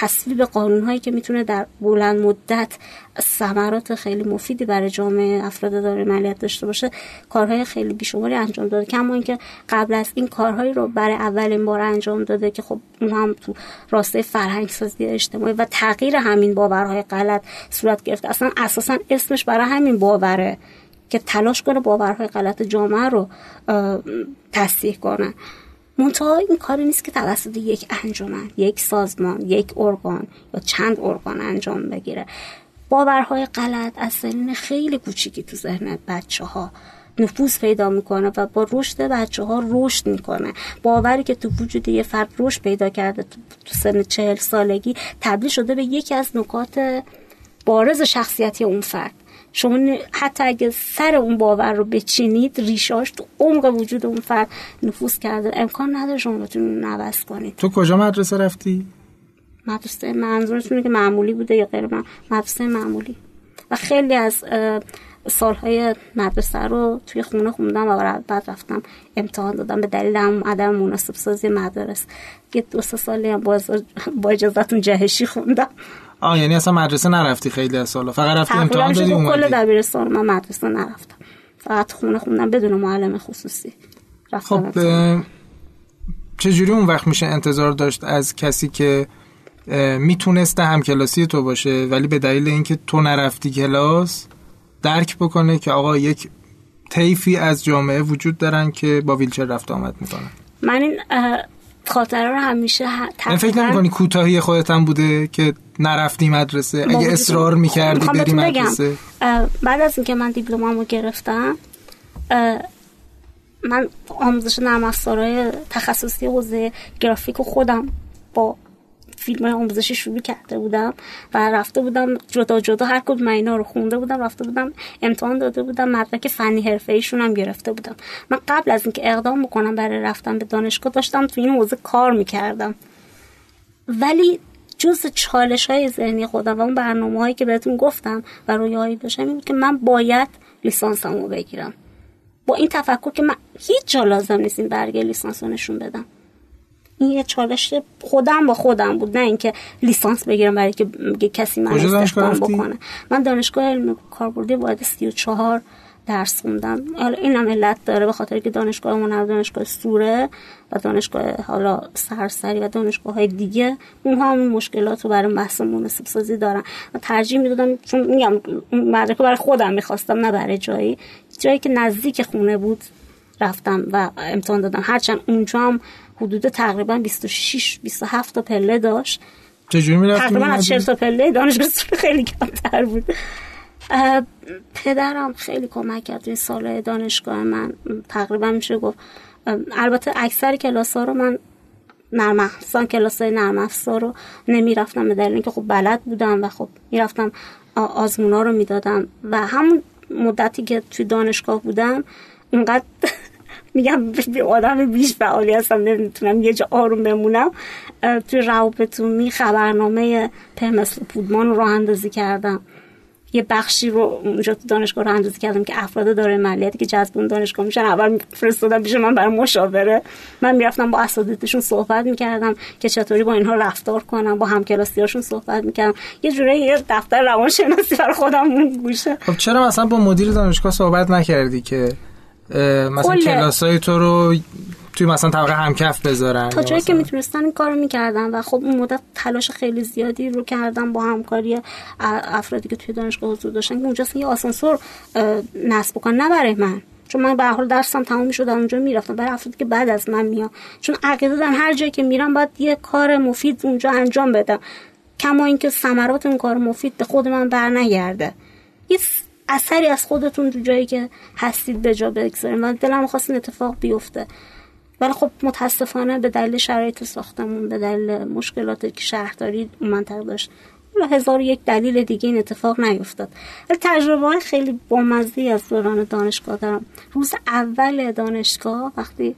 Speaker 2: تصویب قانون هایی که می‌تونه در بلند مدت ثمرات خیلی مفیدی برای جامعه افراد داره مالیت داشته باشه کارهای خیلی بیشماری انجام داده. کما اینکه قبل از این کارهایی رو برای اولین بار انجام داده که خب اون هم تو راسته فرهنگ سازی اجتماعی و تغییر همین باورهای غلط صورت گرفته اصلا اساسا اسمش برای همین باوره که تلاش کنه باورهای غلط جامعه رو تصحیح کنه. منتها این کاری نیست که توسط یک انجمن یک سازمان یک ارگان یا چند ارگان انجام بگیره. باورهای غلط از سنین خیلی کوچیکی تو ذهن بچه ها نفوذ پیدا می‌کنه و با رشد بچه ها رشد می‌کنه. باوری که تو وجود یه فرد رشد پیدا کرده تو سن چهل سالگی تبدیل شده به یکی از نکات بارز شخصیتی اون فرد. شما حتی اگه سر اون باور رو بچینید ریشاش تو عمق وجود اون فرد نفوذ کرده. امکان نداره شما بتونید نوست کنید.
Speaker 1: تو کجا مدرسه رفتی؟
Speaker 2: مدرسه منظورتونه که معمولی بوده یا غیر من مدرسه معمولی. و خیلی از سالهای مدرسه رو توی خونه خوندم و بعد رفتم امتحان دادم. به دلیل هم عدم مناسب سازی مدرس یه دو سه سالی هم با اجازتون جهشی خوندم.
Speaker 1: آه یعنی اصلا مدرسه نرفتی خیلی از سالا. فقط رفتی امتحان دادی اومدی
Speaker 2: کل دبیرستان من مدرسه نرفتم. فقط خونه خوندم بدون معلم خصوصی.
Speaker 1: خب چجوری اون وقت میشه انتظار داشت از کسی که می‌تونسته هم کلاسی تو باشه ولی به دلیل اینکه تو نرفتی کلاس درک بکنه که آقا یک طیفی از جامعه وجود دارن که با ویلچر رفت آمد می‌کنن؟
Speaker 2: من این خاطره رو همیشه
Speaker 1: تقریبا فکر نمی‌کنی کوتاهی خودت هم بوده که نرفتی مدرسه؟ اگه اصرار می‌کردی بری مدرسه؟
Speaker 2: بعد از اینکه من دیپلمامو گرفتم من آموزش نرم افزارهای تخصصی حوزه گرافیک و خودم با فیلم آموزشی شروع کرده بودم و رفته بودم جدا جدا هر کدوم اینا رو خونده بودم رفته بودم امتحان داده بودم مدرک فنی حرفه ایشون هم گرفته بودم. من قبل از اینکه اقدام بکنم برای رفتن به دانشگاه داشتم تو این حوزه کار می‌کردم. ولی جز چالش های ذهنی خودم و اون برنامه هایی که بهتون گفتم و رویایی داشتم این که من باید لیسانسمو بگیرم. با این تفکر که من هیچ جا لازم نیست این برگه لیسانس نشون بدم. این یه چالش خودم با خودم بود نه اینکه لیسانس بگیرم برای که کسی من استخدام بکنه. من دانشگاه علم کاربردی واحد 34 درس خوندم. حالا اینم علت داره به خاطر که دانشگاه هنر دانشگاه سوره و دانشگاه حالا سرسری و دانشگاه های دیگه اونها هم مشکلات رو برای بحث مناسب سازی دارن. و ترجیح می‌دادم چون میگم مدرک برای خودم می‌خواستم نه برای جایی. جایی که نزدیک خونه بود رفتم و امتحان دادم. هرچند اونجا هم حدود تقریبا 26 27 تا پله داشت.
Speaker 1: چجوری می‌رفتی
Speaker 2: تقریبا از 40 تا پله دانشگاه خیلی کمتر بود. پدرم خیلی کمک کرد این سال دانشگاه من. تقریبا میشه گفت البته اکثر کلاس ها رو من نرم افزار کلاس های نرم افزار رو نمی‌رفتم به دلیل اینکه خب بلد بودم و خب می‌رفتم آزمونا رو می‌دادم. و همون مدتی که توی دانشگاه بودم اینقدر میگم آدم بیش فعالی هستم نمی‌تونم یه جا آروم بمونم. توی روابطومی خبرنامه مثل پودمان رو اندازی کردم. یه بخشی رو اونجا تو دانشگاه رو اندازی کردم که افراد داره مالیاتی که جذب اون دانشگاه میشن. اول فرستادم پیش من برای مشاوره. من می‌رفتم با اساتیدشون صحبت می‌کردم که چطوری با اینها رفتار کنم با همکلاسیاشون صحبت می‌کردم. یه جوری یه دفتر روانشناسی برای خودم گوشه.
Speaker 1: خب چرا مثلا با مدیر دانشگاه صحبت نکردی که؟ مثلا کلاسای تو رو توی مثلا طبقه همکف بذارن
Speaker 2: تا جایی که می‌تونستن این کارو می‌کردن و خب اون مدت تلاش خیلی زیادی رو کردن با همکاری افرادی که توی دانشگاه حضور داشتن که اونجا یه آسانسور نصب بکنن. نه برای من. چون من به حال درسم تمام می‌شد اونجا می‌رفتم. برای افرادی که بعد از من میاد چون عقیده دارن هر جایی که میرم باید یه کار مفید اونجا انجام بدم کما اینکه ثمرات اون کار مفید به خود من برنگرده. یه اثری از خودتون تو جایی که هستید به جا بگذاریم و دلم خواست این اتفاق بیفته. ولی خب متاسفانه به دلیل شرایط ساختمون به دلیل مشکلاتی که شهرداری منطقه داشت و هزار یک دلیل دیگه این اتفاق نیفتاد. تجربه های خیلی بامزدی از دوران دانشگاه دارم. روز اول دانشگاه وقتی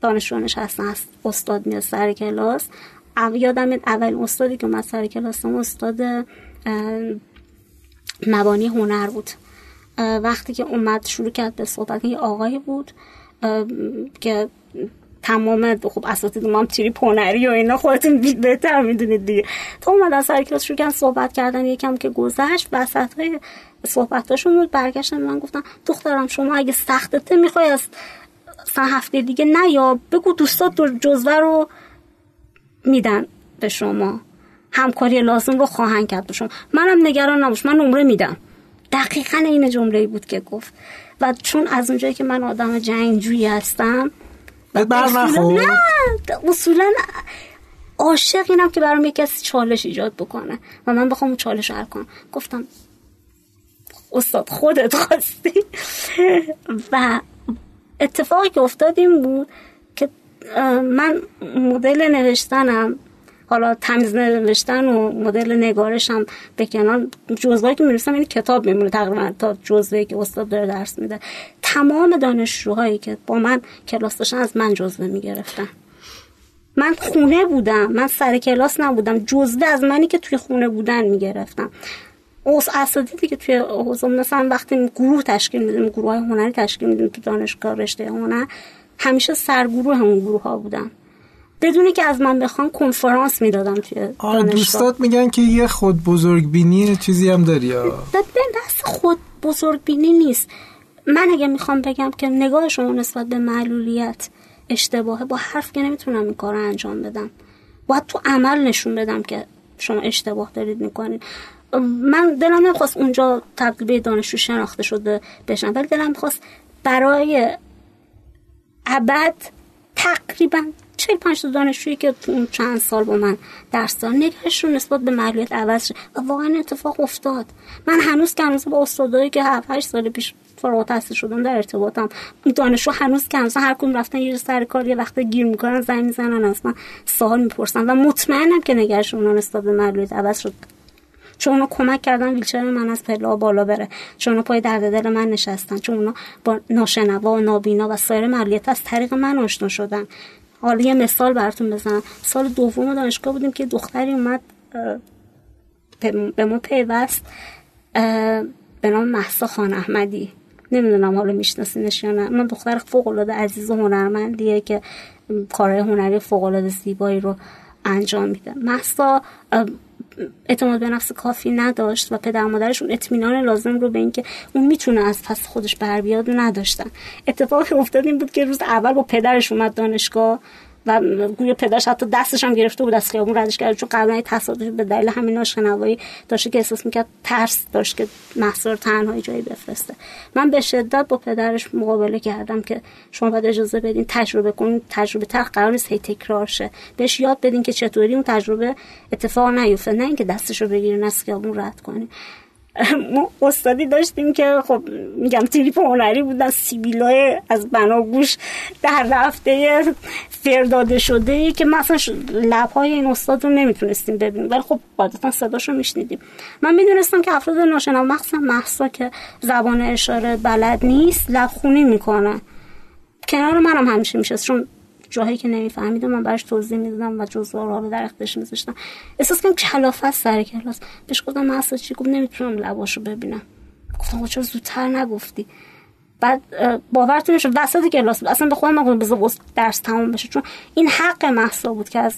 Speaker 2: دانشجو نشستن هست استاد میاد سر کلاس یادم اول استادی که اومد سر کلاس استاد مبانی هنر بود. وقتی که اومد شروع کرد به صحبت یه آقایی بود که تمام خب اساتید ما هم تیری پونری و اینا خودتون بهتر می‌دونید دیگه. تا اومد از سر کلاس شروع صحبت کردن یکم که گذشت وسط های صحبتاشون بود برگشتن من گفتم دخترم شما اگه سختته می‌خوای از سن هفته دیگه نه یا بگو دوستات جزوه رو میدن به شما. همکاری لازم رو خواهند کرد شما. منم نگران نباش من نمره میدم. دقیقا این جمله بود که گفت. و چون از اونجایی که من آدم جنگجویی هستم
Speaker 1: نه
Speaker 2: اصولا عاشق اینم که برام یکی از چالش ایجاد بکنه و من بخوام اون چالش رو حل کنم. گفتم استاد خودت خواستی. و اتفاقی که افتاد این بود که من مدل نوشتنم حالا تمیز نوشتن و مدل نگارشم به کنار جزوهایی که می‌رسم این کتاب میمونه تقریبا تا جزوه که استاد داره درس میده. تمام دانشجوهایی که با من کلاس داشتن از من جزوه می‌گرفتن. من خونه بودم من سر کلاس نبودم جزوه از منی که توی خونه بودن می‌گرفتم. اوس اساتیدی که توی حوزه مثلا وقتی گروه تشکیل میدیم گروه های هنری تشکیل میدیم تو دانشگاه رشته هنر همیشه سرگروه همون گروه ها بودن. بدونی که از من بخوان کنفرانس می‌دادم توی
Speaker 1: آره دوستات میگن که یه خود بزرگ بینی چیزی هم داری یا؟
Speaker 2: دست خود بزرگ بینی نیست. من اگه می‌خوام بگم که نگاه شما نسبت به معلولیت اشتباهه با حرف که نمی‌تونم این کار رو انجام بدم. باید تو عمل نشون بدم که شما اشتباه دارید می‌کنید. من دلم نمی‌خواست اونجا تبدیل به دانشجو شناخته شده بشم ولی دلم می‌خواست برای ابد تقریبا چه پنج تا دانشجویی که چند سال با من درس دارن نگهش رو نسبت به معلولیت عوض شد. و واقعا اتفاق افتاد. من هنوز که هنوز با استادایی که 7 8 سال پیش فارغ التحصیل شدن در ارتباطم دانشجو هنوز که هنوز هر کدوم رفتن یه سر کار یه وقت گیر می‌کنن زنگ می‌زنن از من سوال می‌پرسن. و مطمئنم که نگهش اونها نسبت به معلولیت عوض شد. چون اونا کمک کردن ویلچر من از پلا بالا بره. چون اونا پای درد دل من نشستن. چون اونا با ناشنوا و نابینا و سایر معلولیت از طریق من آشنا شدن. حالا یه مثال براتون بزنم. سال دوم دانشگاه بودیم که دختری اومد به ما پیوست به نام محسا خان احمدی. نمی‌دونم حالا میشناسینش یا نه. من دختر فوق العاده عزیز و هنرمندیه که کارهای هنری فوق العاده زیبایی رو انجام میده. محسا اعتماد به نفس کافی نداشت و پدر مادرش اون اطمینان لازم رو به اینکه اون می‌تونه از پس خودش بر بیاد نداشتن. اتفاقی افتاد این بود که روز اول با پدرش اومد دانشگاه. و گویا پدرش حتی دستش هم گرفته بود از خیابون ردش کرد چون قبلا تصادفی به دلیل همین ناشنوایی داشته که احساس می‌کرد ترس داشت که محصول تنهایی جایی بفرسته. من به شدت با پدرش مقابله کردم که شما باید اجازه بدین تجربه کنین تجربه تر قرار نیست هی تکرار شه. بهش یاد بدین که چطوری اون تجربه اتفاق نیفته نه اینکه دستش رو بگیرین از خیابون رد کنین. ما استادی داشتیم که خب میگم تریپ هنری بودن سیبیلای از بناگوش در رفته فرداده شده ای که مثلا لبهای این استاد رو نمی‌تونستیم ببینیم. ولی خب قاعدتا صداش رو میشنیدیم. من می‌دونستم که افراد ناشنوا مخصوصا محسا که زبان اشاره بلد نیست لبخونی می‌کنه. کنار منم همیشه میشه چون جاهایی که نمیفهمیدم من براش توضیح می‌دادم و جزء رو در اختش میذاشتم. احساس کنم کلافه سر کلاس. بهش گفتم من اصلا چی؟ گفت نمی‌تونم لباشو ببینم. گفتم چرا زودتر نگفتی؟ بعد باورتون نشد وسط کلاس اصلا به خودم نگفتم بذار درس تمام بشه. چون این حق محسا بود که از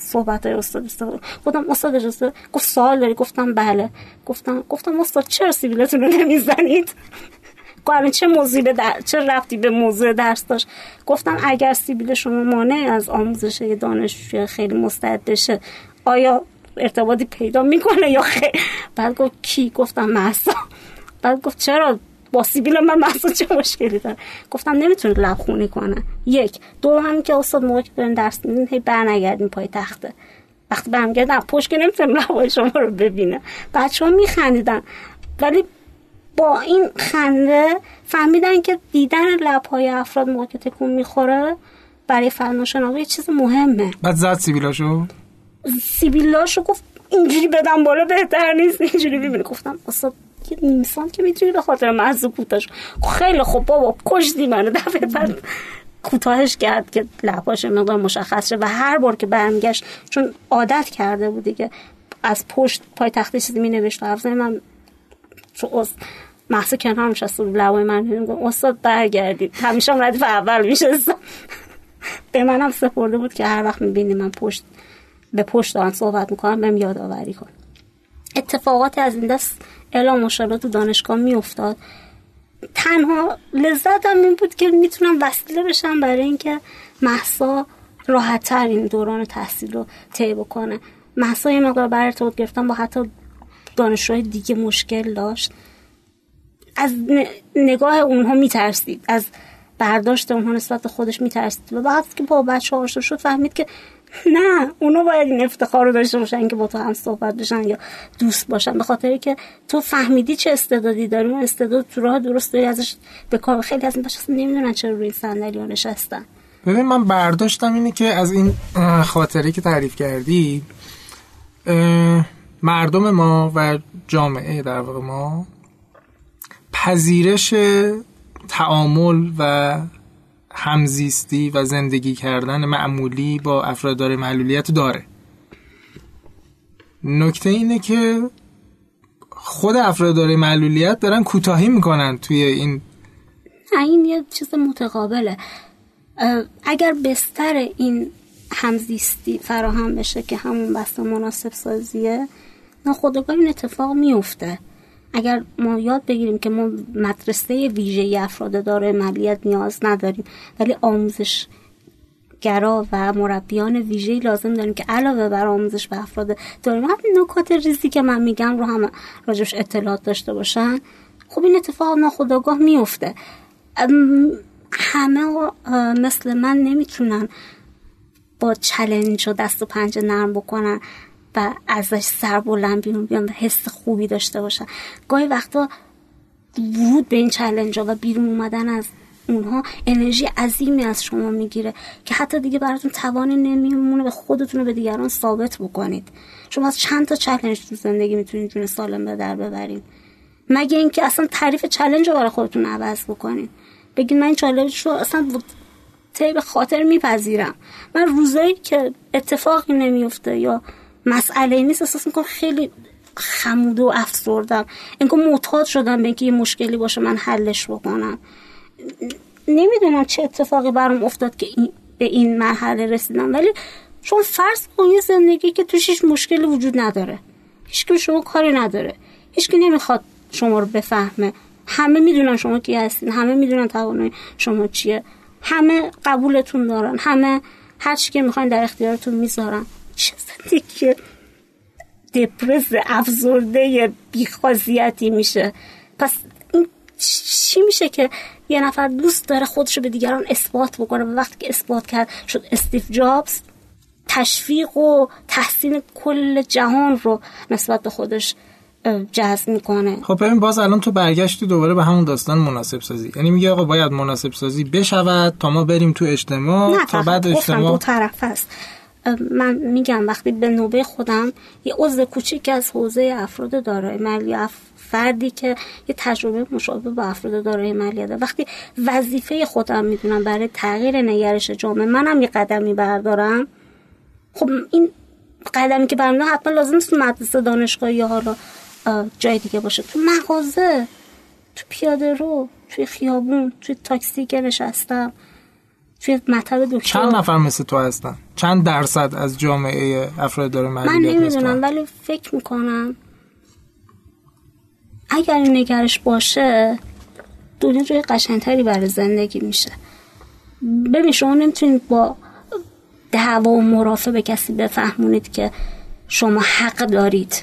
Speaker 2: صحبت های استاد استفاده گفتم استاد اجازه گفت سوال داری؟ گفتم بله. گفتم گفتم استاد چرا سیبیلتون رو نمی‌زنید؟ گفتم چه به در... چه رفتی به موضوع درس داشت؟ گفتم اگر سیبیل شما مانع از آموزش دانشجوی خیلی مستعد بشه آیا ارتباطی پیدا می‌کنه یا خیلی بعد گفت کی؟ گفتم محسا بعد گفت چرا؟ با سیبیل من محسا چه مشکلی داره؟ گفتم نمی‌تونه لب خونی کنه. یک. دو هم که استاد موقع که دارین درس میدین هی برنگردین پای تخته. وقتی برمیگردن پشت که نمی‌تونم لبای شما رو ببینه بچه ها میخندیدن. ولی با این خنده فهمیدن که دیدن لبهای افراد موقع که تکون می‌خوره برای فرماشناقی یه چیز مهمه.
Speaker 1: بعد زد سیبیلاشو؟
Speaker 2: سیبیلاشو گفت اینجوری بدم بالا بهتر نیست اینجوری ببینه گفتم اصلا یه نیم که می‌تونی به خاطر محض کوتاش خیلی خوب بابا کشتی منو دفعه بعد کوتاهش کرد که لباش مقدار مشخص شه و هر بار که برمیگشت چون عادت کرده بود دیگه از پشت پای تخت چیزی می نوشت حرف من تو محصه کنار نشسته بود لبای من استاد برگردید همیشه هم ردیف اول میشستم. به منم سپرده بود که هر وقت می‌بینی من پشت به پشت دارم صحبت می‌کنم بهم یادآوری کن. اتفاقات از این دست اعلام مشالات تو دانشگاه میافتاد. تنها لذتم این بود که می‌تونم وسیله بشم برای اینکه محسا راحتتر این دوران تحصیل رو طی بکنه. محسا یه مقدار برای ارتباط گرفتم با حتی دانشجوهای دیگه مشکل داشت. از نگاه اونها میترسید. از برداشت اونها نسبت خودش میترسید. و بعد که با بچه آشنا شد فهمید که نه اونا باید این افتخار رو داشته باشن که با تو هم صحبت بشن یا دوست باشن. به خاطری که تو فهمیدی چه استعدادی داری. اون استعداد تو راه درست داری ازش به کار. خیلی از این بچه نمی‌دونن چرا روی صندلی ها نشستن.
Speaker 1: ببین من برداشتم اینه که از این خاطره که تعریف کردی مردم ما و جامعه در واقع ما پذیرش تعامل و همزیستی و زندگی کردن معمولی با افراد داره معلولیت داره. نکته اینه که خود افراد داره معلولیت دارن کوتاهی می‌کنن توی این
Speaker 2: این یه چیز متقابله. اگر بستر این همزیستی فراهم بشه که همون بسته مناسب سازیه ناخودآگاه این اتفاق میفته اگر ما یاد بگیریم که ما مدرسه ویژه افراد داره ملیت نیاز نداریم ولی آموزش گرا و مربیان ویژه لازم داریم که علاوه بر آموزش به افراد داریم همین نکات ریزی که من میگم رو هم راجبش اطلاعات داشته باشن خب این اتفاق ناخداگاه میفته همه مثل من نمی‌تونن با challenge ها دست و پنجه نرم بکنن. و ازش سر بلند بیرون بیان و حس خوبی داشته باشن گاهی وقتا ورود به این challenge ها و بیرون اومدن از اونها انرژی عظیمی از شما می‌گیره که حتی دیگه براتون توانی نمیمونه به خودتون رو به دیگران ثابت بکنید. شما از چند تا challenge تو زندگی می‌تونید جون سالم به در ببرید. مگه اینکه اصلا تعریف چلنج رو برای خودتون عوض بکنید. بگید من این چالش رو اصلا طیب خاطر میپذیرم. من روزایی که اتفاقی نمیفته یا مسئله نیست احساس می‌کنم خیلی خمود و افسردم. انگار معتاد شدم به اینکه یه مشکلی باشه من حلش بکنم. نمی‌دونم چه اتفاقی برام افتاد که این به این مرحله رسیدم. ولی چون فرض کن زندگی که توش هیچ مشکلی وجود نداره. هیچ که شما کاری نداره. هیچ که نمی‌خواد شما رو بفهمه. همه می‌دونن شما کی هستین. همه می‌دونن توانایی شما چیه. همه قبولتون دارن. همه هر چی که می‌خواین در اختیارتون می‌ذارن. چه زندگی دپرس افزرده بیخوازیتی میشه. پس این چی میشه که یه نفر دوست داره خودش رو به دیگران اثبات بکنه؟ و وقتی که اثبات کرد شد استیف جابز. تشویق و تحسین کل جهان رو نسبت به خودش جذب می‌کنه.
Speaker 1: خب ببین باز الان تو برگشتی دوباره به همون داستان مناسب سازی یعنی میگه آقا باید مناسب سازی بشود تا ما بریم تو اجتماع تا بعد اجتماع
Speaker 2: دو طرف هست. من میگم وقتی به نوبه خودم یه عضو کوچیک از حوزه افراد دارای مالی فردی که یه تجربه مشابه با افراد دارای مالی داره. وقتی وظیفه خودم می‌دونم برای تغییر نگرش جامعه منم یه قدمی بردارم خب این قدمی که برمیدارم حتما لازم نیست مدرسه دانشگاه یا حالا جای دیگه باشه. تو مغازه تو پیاده رو توی خیابون توی تاکسی که نشستم توی مطب دکتر.
Speaker 1: چند نفر مثل تو هستن؟ چند درصد از جامعه افراد داره
Speaker 2: من نمی‌دونم ولی فکر می‌کنم اگر این نگرش باشه دنیا جای قشنگتری برای زندگی میشه. ببین شما نمی‌تونید با دعوا و مرافع به کسی بفهمونید که شما حق دارید.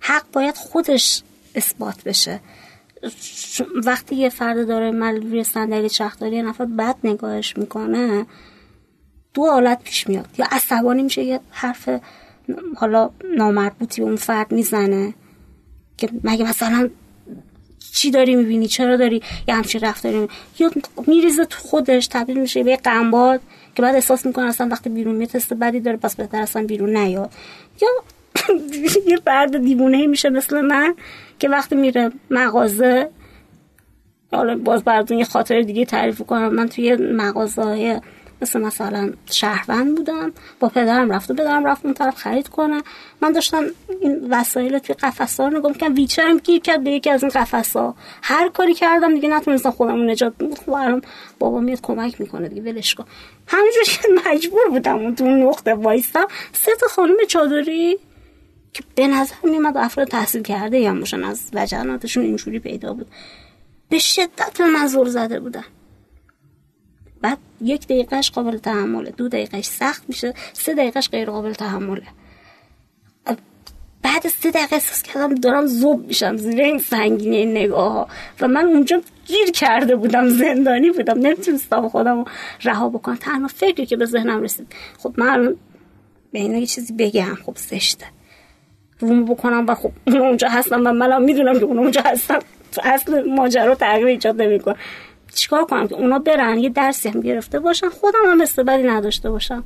Speaker 2: حق باید خودش اثبات بشه. وقتی یه فرد داره من روی صندلی چرخداری یه نفر بد نگاهش می‌کنه دو حالت پیش میاد. یا عصبانی میشه یه حرف حالا نامربوطی به اون فرد می‌زنه که مگه مثلا چی داری می‌بینی؟ چرا داری یه همچین رفتاری یا میریزه تو خودش تبدیل میشه به یه قنباد که بعد احساس می‌کنه اصلا وقتی بیرون میاد تست بدی داره پس بهتر اصلا بیرون نیاد. یا یه فرد دیوونه میشه مثل من که وقتی میره مغازه حالا باز براتون یه خاطر دیگه تعریف کنم من توی مغازه مثل مثلا شهروند بودم با پدرم رفت و پدرم رفت اون طرف خرید کنه. من داشتم این وسایل توی قفس ها رو نگاه می‌کنم ویچرم گیر کرد به یکی از این قفس ها هر کاری کردم دیگه نتونستم خودم نجات خب بابا میاد کمک می‌کنه دیگه ولش کن. همینجور که مجبور بودم اون تو نقطه وایستم سه تا خانم چادری که به نظر میومد افراد تحصیل کرده یا باشن از وجناتشون اینجوری پیدا بود. به شدت به من زور زده بودن. بعد یک دقیقهش قابل تحمله دو دقیقهش سخت میشه سه دقیقهش غیر قابل تحمله. بعد سه دقیقه احساس کردم دارم زوب میشم زیر این سنگینی نگاه ها و من اونجا گیر کرده بودم زندانی بودم. نمی‌تونستم خودم رها بکنم. تنها فکری که به ذهنم رسید خب من به اینا چیزی بگم. خب زشته. روم بکنم و خب اون اونجا هستم و منم می‌دونم که اون اونجا هستم اصل ماجرا تغییر ایجاد نمی‌کنه. چیکار کنم که اونا برن؟ یه درسی هم گرفته باشن. خودم هم استعدادی نداشته باشم.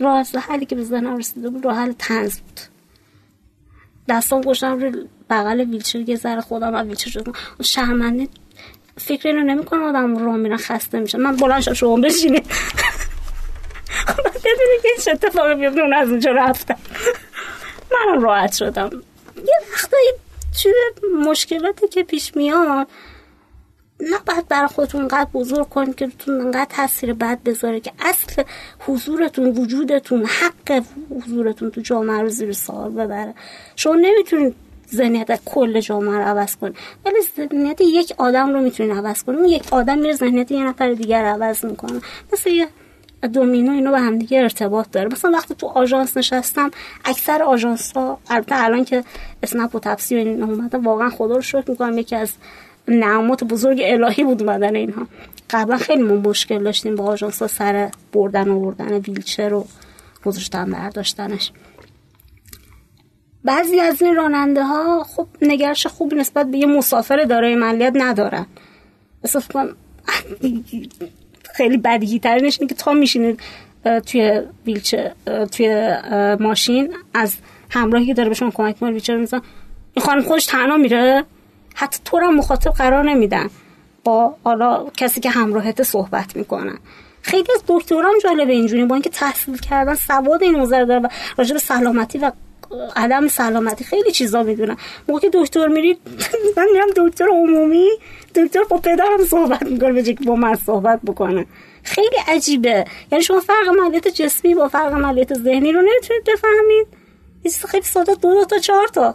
Speaker 2: راه حلی که به ذهنم رسیده بود راه حل تنز بود. دستام گوشم روی بغل ویلچر یه ذره خودم از ویلچر شدم. شرمنده فکر اینو نمی‌کنم آدم رو میرن خسته میشه. من بلند شدم شما بشینید. بدونی که چه اتفاقی بیفته اون از اونجا رفتم. منم راحت شدم. یه وقتایی توی مشکلاتی که پیش میاد باید برای خودتون انقدر بزرگ کنید که تون انقدر تاثیر بد بذاره که اصل حضورتون وجودتون حق حضورتون تو جامعه رو زیر سوال ببره. شما نمی‌تونید ذهنیت کل جامعه رو عوض کنید. ولی ذهنیت یک آدم رو می‌تونید عوض کنید. یک آدم میره ذهنیت یه نفر دیگر عوض می‌کنه. مثل یه دومینو اینو به هم دیگه ارتباط داره. مثلا وقتی تو آژانس نشستم اکثر آژانس ها البته الان که اسنپ و تفسیر این اومده واقعا خدا رو شکر می‌کنم یکی از نعمات بزرگ الهی بود اومدن اینها. قبلا خیلی ما مشکل داشتیم با آژانس ها سر بردن و بردن ویلچر و گذاشتن برداشتنش. بعضی از این راننده ها خب نگرش خوبی نسبت به یه مسافر دارای ملیت ندارن. کنم خیلی بدیهی ترینش اینه که تا میشینید توی ویلچر توی ماشین از همراهی که داره به شما کمک می‌کنه ویلچر میزن این خانم خودش تنها میره. حتی تو را مخاطب قرار نمیدن. با حالا کسی که همراهت صحبت می‌کنن خیلی از دکتران جالب اینجوری با اینکه تحصیل کردن سواد این نظر داره و راجع به سلامتی و عدم سلامتی. خیلی چیزا می‌دونن موقع دکتر میرید من میرم دکتر عمومی دکتر با پدرم صحبت می‌کنه به که با من صحبت بکنه. خیلی عجیبه. یعنی شما فرق مالیت جسمی با فرق مالیت ذهنی رو نمی‌تونید بفهمید. خیلی ساده دو, دو تا چهار تا.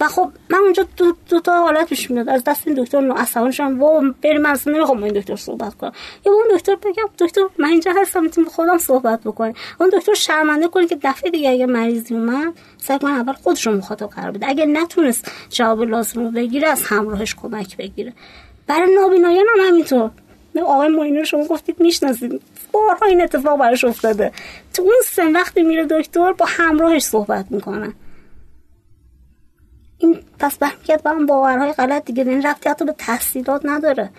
Speaker 2: و خب من اونجا دو, دو تا حالت پیش میاد. از دست این دکتر نو شدم و بریم من اصلا نمی‌خوام این دکتر صحبت کنم. یا با اون دکتر بگم دکتر من اینجا هستم می‌تونم خودم صحبت بکنم اون دکتر شرمنده کنه که دفعه دیگه اگه مریضی اومد سعی کنه اول خودش رو مخاطب قرار بده. اگه نتونست جواب لازم رو بگیره از همراهش کمک بگیره. برای نابینایان هم همینطور. آقای معینه رو شما گفتید می‌شناسید. بارها این اتفاق براش افتاده. تو اون سن وقتی میره دکتر با همراهش صحبت می‌کنن این پس برمیگرد با باورهای غلط دیگه. این رفتی حتی به تحصیلات نداره.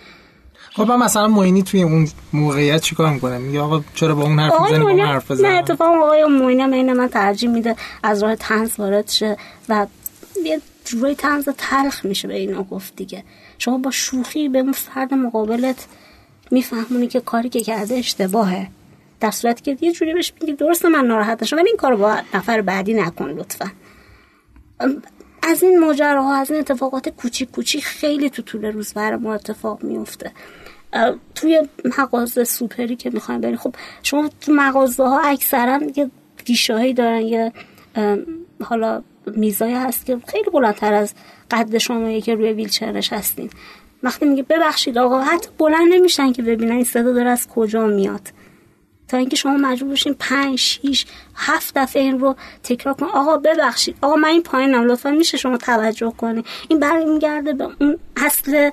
Speaker 1: خب من مثلا موینی توی اون موقعیت چیکار می‌کنه؟ میگه آقا چرا با اون حرف می‌زنی با اون حرف
Speaker 2: بزنی؟ نه اتفاقا آقای موینی من من ترجیح میده از راه تنز وارد شه و یه روی تنز تلخ میشه به اینا گفت دیگه. شما با شوخی به اون فرد مقابلت میفهمونی که کاری که کرده اشتباهه. در صورتی که یه جوری بهش میگی درسته من ناراحت نشم ولی این کارو با نفر بعدی نکن لطفا. از این ماجراها از این اتفاقات کوچیک کوچیک خیلی تو طول روز بر ما اتفاق میفته توی مغازه سوپری که می‌خوایم بریم خب شما تو مغازه ها اکثرا یه گیشهایی دارن یه حالا میزای هست که خیلی بلندتر از قد شما که روی ویلچر نشستین. وقتی میگه ببخشید آقا حتی بلند نمیشن که ببینن این صدا داره از کجا میاد. تا اینکه شما مجبور بشین پنج شیش هفت دفعه این رو تکرار کن آقا ببخشید. آقا من این پایینم. لطفا میشه شما توجه کنی. این برمیگرده به اون اصل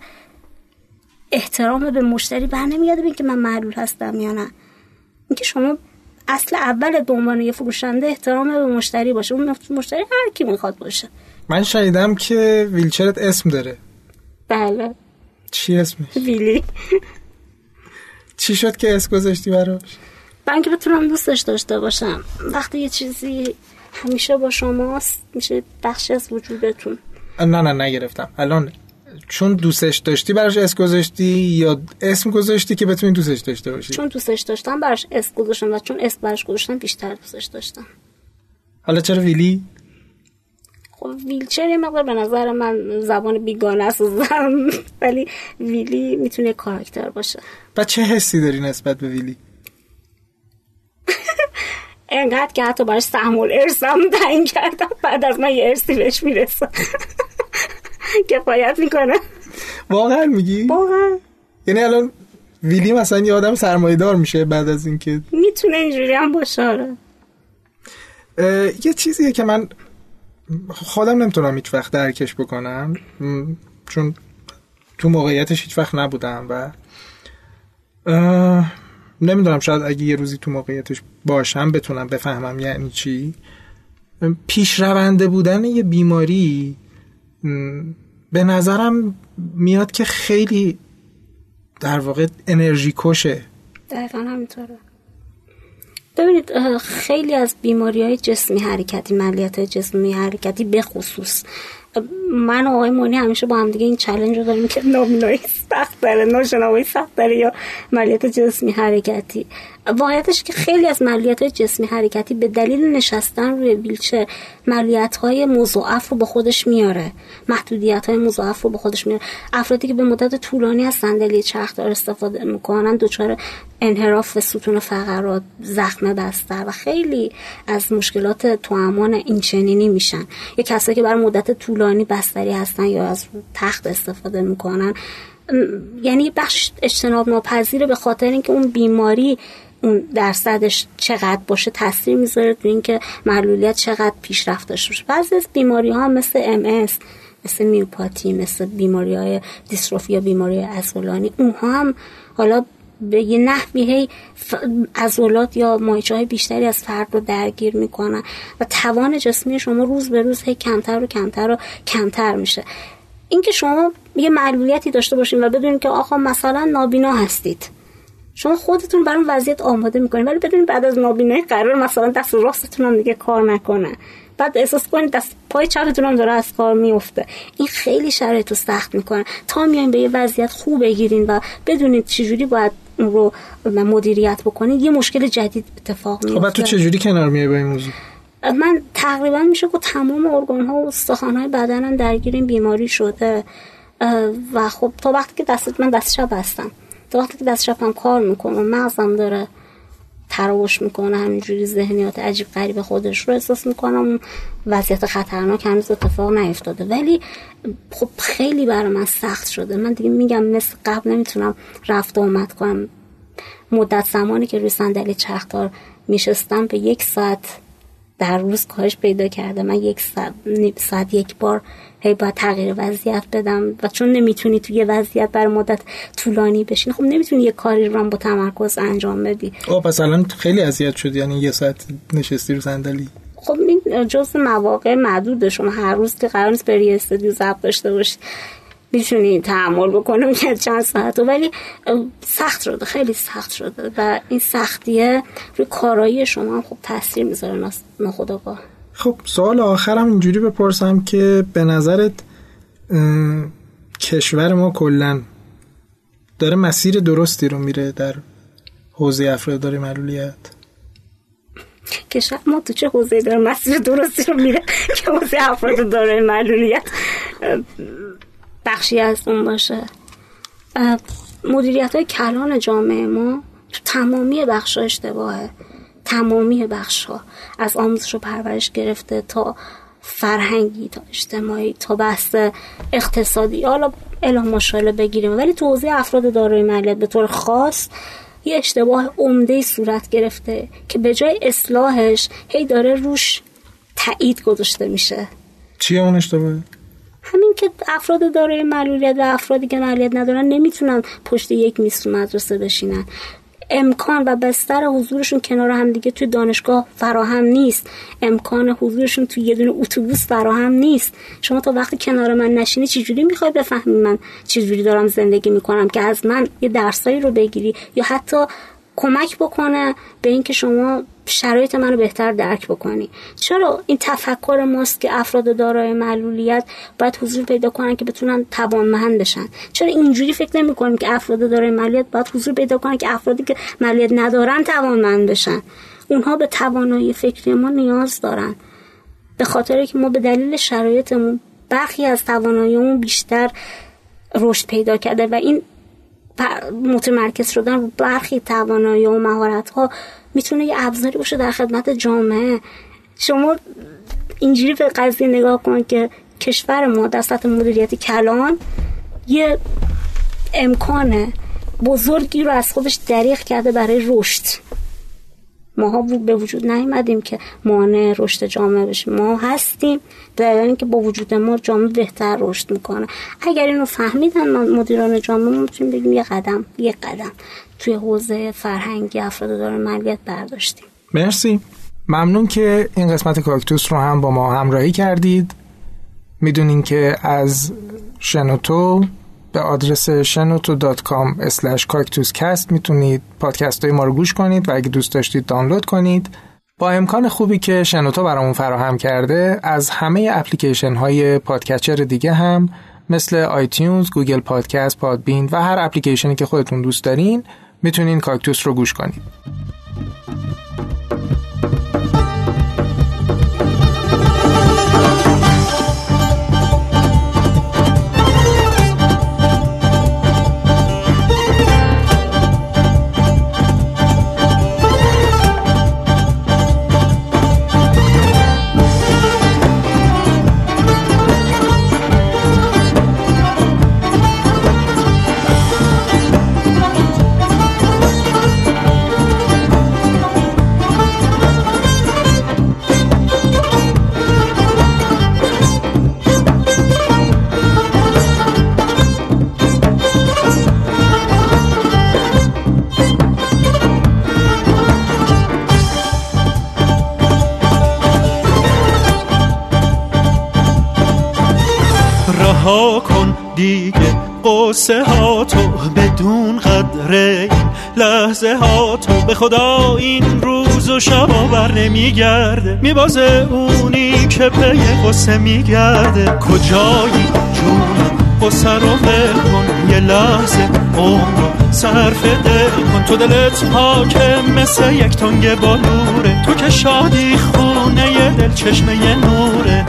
Speaker 2: احترام به مشتری بر نمیگرده به اینکه من معلول هستم یا نه. اینکه شما اصل اول به عنوان یه فروشنده احترام به مشتری باشه. اون مشتری هر کی می‌خواد باشه.
Speaker 1: من شنیدم که ویلچرت اسم داره.
Speaker 2: بله.
Speaker 1: چی اسمش؟
Speaker 2: ویلی.
Speaker 1: چی شد که اسم گذاشتی براش؟
Speaker 2: من که بتونم دوستش داشته باشم. وقتی یه چیزی همیشه با شماست میشه بخشی از وجودتون.
Speaker 1: نه نه نگرفتم. الان چون دوستش داشتی براش اسم گذاشتی یا اسم گذاشتی که بتونی دوستش داشته باشی؟
Speaker 2: چون دوستش داشتم براش اسم گذاشتم و چون اسم براش گذاشتم بیشتر دوستش داشتم.
Speaker 1: حالا چرا ویلی؟
Speaker 2: خب ویلچر یه مقدار به نظر من زبان بیگانه است ولی ویلی می‌تونه کاراکتر باشه.
Speaker 1: و چه حسی داری نسبت به ویلی؟
Speaker 2: انقدر که حتی براش سهمول ارسم تعیین کردم بعد از من یه ارسی بهش می‌رسه. کفایت می‌کنه.
Speaker 1: واقعا میگی؟
Speaker 2: واقعا.
Speaker 1: یعنی الان ویلی مثلا یه آدم سرمایدار میشه بعد از اینکه
Speaker 2: می‌تونه اینجوری هم باشه آره.
Speaker 1: یه چیزیه که من خودم نمی‌تونم هیچ وقت درکش بکنم چون تو موقعیتش هیچ وقت نبودم و نمی‌دونم شاید اگه یه روزی تو موقعیتش باشم بتونم بفهمم یعنی چی. پیشرونده بودن یه بیماری به نظرم میاد که خیلی در واقع انرژی کشه.
Speaker 2: دقیقا همینطوره. ببینید خیلی از بیماری های جسمی حرکتی ملیت های جسمی حرکتی به خصوص من و آقای مونی همیشه با هم دیگه این چلنج رو داریم که نامینایی سخت داره ناشنوایی سخت داره یا ملیت جسمی حرکتی. واقعیتش که خیلی از ملیت جسمی حرکتی به دلیل نشستن روی ویلچر ملیت های مضاعف رو با خودش میاره. محدودیت های مضاعف رو با خودش میاره. افرادی که به مدت طولانی از صندلی چرخدار استفاده می‌کنن دچار انحراف ستون فقرات زخم بستر و خیلی از مشکلات توامان اینچنینی میشن. یه کسایی که برای مدت طولانی بستری هستن یا از تخت استفاده می‌کنن. یعنی بخش اجتناب ناپذیره به خاطر اینکه اون بیماری اون درصدش چقدر باشه تاثیر می‌ذاره تو اینکه معلولیت چقدر پیشرفت داشته باشه. بعضی از بیماری ها مثل ام مثل میوپاتی مثل بیماری های دیستروفی یا بیماری ازولانی اونها هم حالا به یه نحوی هی عضلات یا مایچه های بیشتری از فرد رو درگیر می‌کنن و توان جسمی شما روز به روز هی کمتر و کمتر و کمتر میشه. اینکه شما یه معلولیتی داشته باشین و بدونید که آقا مثلا نابینا هستید. شما خودتون برای وضعیت آماده می‌کنید ولی بدونید بعد از نابینایی قرار مثلا دست راستتون هم دیگه کار نکنه. بعد احساس کنید دست پای چپتون هم داره از کار میفته این خیلی شرایط رو سخت می‌کنه. تا میایم به یه وضعیت خوب بگیرین و بدونید چجوری باید رو مدیریت بکنید یه مشکل جدید اتفاق میفته
Speaker 1: خب تو چجوری کنار میای با این موضوع؟
Speaker 2: من تقریبا میشه که تمام ارگان ها و استخوان های بدنم درگیر این بیماری شده. و خب تا وقتی که دست من دست شب هستم. تا وقتی که دست شبم کار می‌کنم مغزم داره تراوش می‌کنه همینجوری ذهنیات عجیب غریب خودش رو احساس می‌کنم. وضعیت خطرناک هنوز اتفاق نیفتاده. ولی خب خیلی برای من سخت شده. من دیگه میگم مثل قبل نمی‌تونم رفت و آمد کنم. مدت زمانی که روی صندلی چرخدار میشستم به یک ساعت در روز کاهش پیدا کرده. من یک ساعت, ساعت یک بار هی باید تغییر وضعیت بدم و چون نمی‌تونی توی یه وضعیت بر مدت طولانی بشین خب نمی‌تونی یه کاری رو با تمرکز انجام بدی.
Speaker 1: او پس الان خیلی اذیت شدی یعنی یه ساعت نشستی رو صندلی؟
Speaker 2: خب این جز مواقع معدود شما هر روز که قرار نیست بری استودیو ضبط داشته باشی می‌تونی تحمل بکنم که چند ساعت ولی سخت شده خیلی سخت شده و این سختیه روی کارایی شما هم خب تاثیر می‌ذاره ناخداگاه
Speaker 1: خب سوال آخرم اینجوری بپرسم که به نظرت کشور ما کلا داره مسیر درستی رو میره در حوزه افراد داره معلولیت؟
Speaker 2: کشور ما تو چه حوزه داره مسیر درستی رو میره که حوزه افراد داره معلولیت بخشی از اون باشه؟ مدیریت های کلان جامعه ما تو تمامی بخش اشتباهه. تمامی بخش ها از آموزش و پرورش گرفته تا فرهنگی تا اجتماعی تا بحث اقتصادی. حالا الا ماشاءالله بگیریم. ولی تو حوزه افراد دارای مالیات به طور خاص یه اشتباه عمده صورت گرفته که به جای اصلاحش هی داره روش تایید گذاشته میشه.
Speaker 1: چیه اون اشتباه؟
Speaker 2: همین که افراد دارای معلولیت و افرادی که معلولیت ندارن نمی‌تونن پشت یک میز مدرسه بشینن. امکان و بستر حضورشون کنار هم دیگه توی دانشگاه فراهم نیست. امکان حضورشون توی یه دونه اتوبوس فراهم نیست. شما تا وقتی کنار من نشینی چجوری می‌خوای بفهمی من چجوری دارم زندگی می‌کنم؟ که از من یه درسایی رو بگیری یا حتی کمک بکنه به اینکه شما شرایط منو بهتر درک بکنی. چرا این تفکر ماست که افراد دارای معلولیت باید حضور پیدا کنن که بتونن توانمند بشن؟ چرا اینجوری فکر نمی کنیم که افراد دارای معلولیت باید حضور پیدا کنن که افرادی که معلولیت ندارن توانمند بشن؟ اونها به توانایی فکری ما نیاز دارن. به خاطر که ما به دلیل شرایطمون برخی از تواناییمون بیشتر رشد پیدا کرده و این متمرکز شدن رو برخی توانایی و مهارت ها می‌تونه یه ابزاری باشه در خدمت جامعه. شما اینجوری به قضیه نگاه کن که کشور ما در سطح مدیریت کلان یه امکان بزرگی رو از خودش دریغ کرده برای رشد. ماها به وجود نیومدیم که مانع رشد جامعه بشیم ما هستیم در اینکه با وجود ما جامعه بهتر رشد می‌کنه. اگر اینو فهمیدن مدیران جامعه می‌تونیم بگیم یه قدم یه قدم. توی حوزه فرهنگی افراد داره ملیت برداشتیم.
Speaker 1: مرسی. ممنون که این قسمت کاکتوس رو هم با ما همراهی کردید. می‌دونین که از شنوتو به آدرس shenoto.com cactus می‌تونید پادکست های ما رو گوش کنید و اگه دوست داشتید دانلود کنید. با امکان خوبی که شنوتو برامون فراهم کرده از همه اپلیکیشن های podcatcher دیگه هم مثل iTunes، Google Podcast، Podbean و هر اپلیکیشنی که خودتون دوست دارین می‌تونین کاکتوس رو گوش کنید.
Speaker 7: خدا این روز و شب بر نمیگرده. میبازه اونی که پی قصه میگرده. کجایی جون؟ قصه رو کن یه لحظه عمر صرف دل کن. تو دلت پاکه مثل یک تنگ بالوره تو که شادی خونه دل چشمه نوره.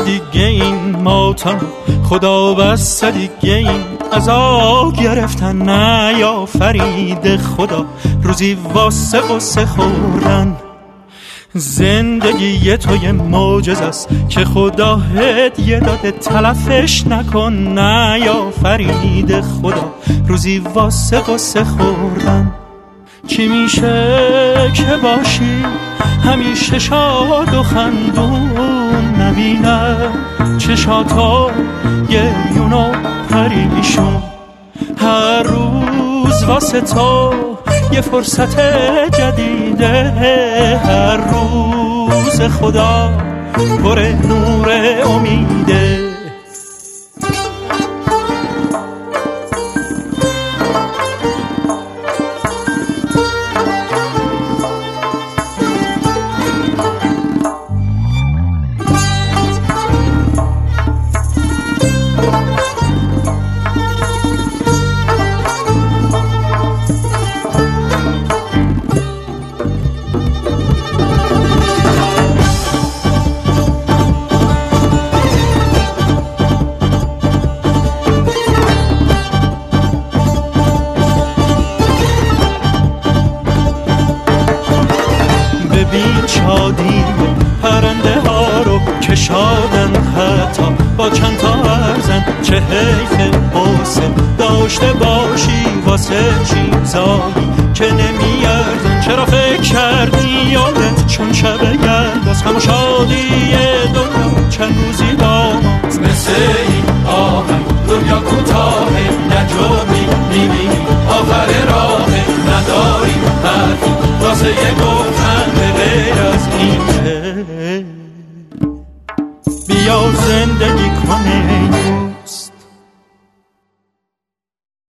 Speaker 7: دیگه این ماتم خدا بس دیگه این عذاب گرفتن. نه یا فرید خدا روزی واسه قصه خوردن. زندگی یه معجز است که خدا هدیه داده تلفش نکن. نه یا فرید خدا روزی واسه قصه خوردن. چی میشه که باشی؟ همیشه شاد و خندون. نبینم چشاتا گریون و پریشون هر روز واسه تو یه فرصت جدیده. هر روز خدا پر نور امیده. چیزایی که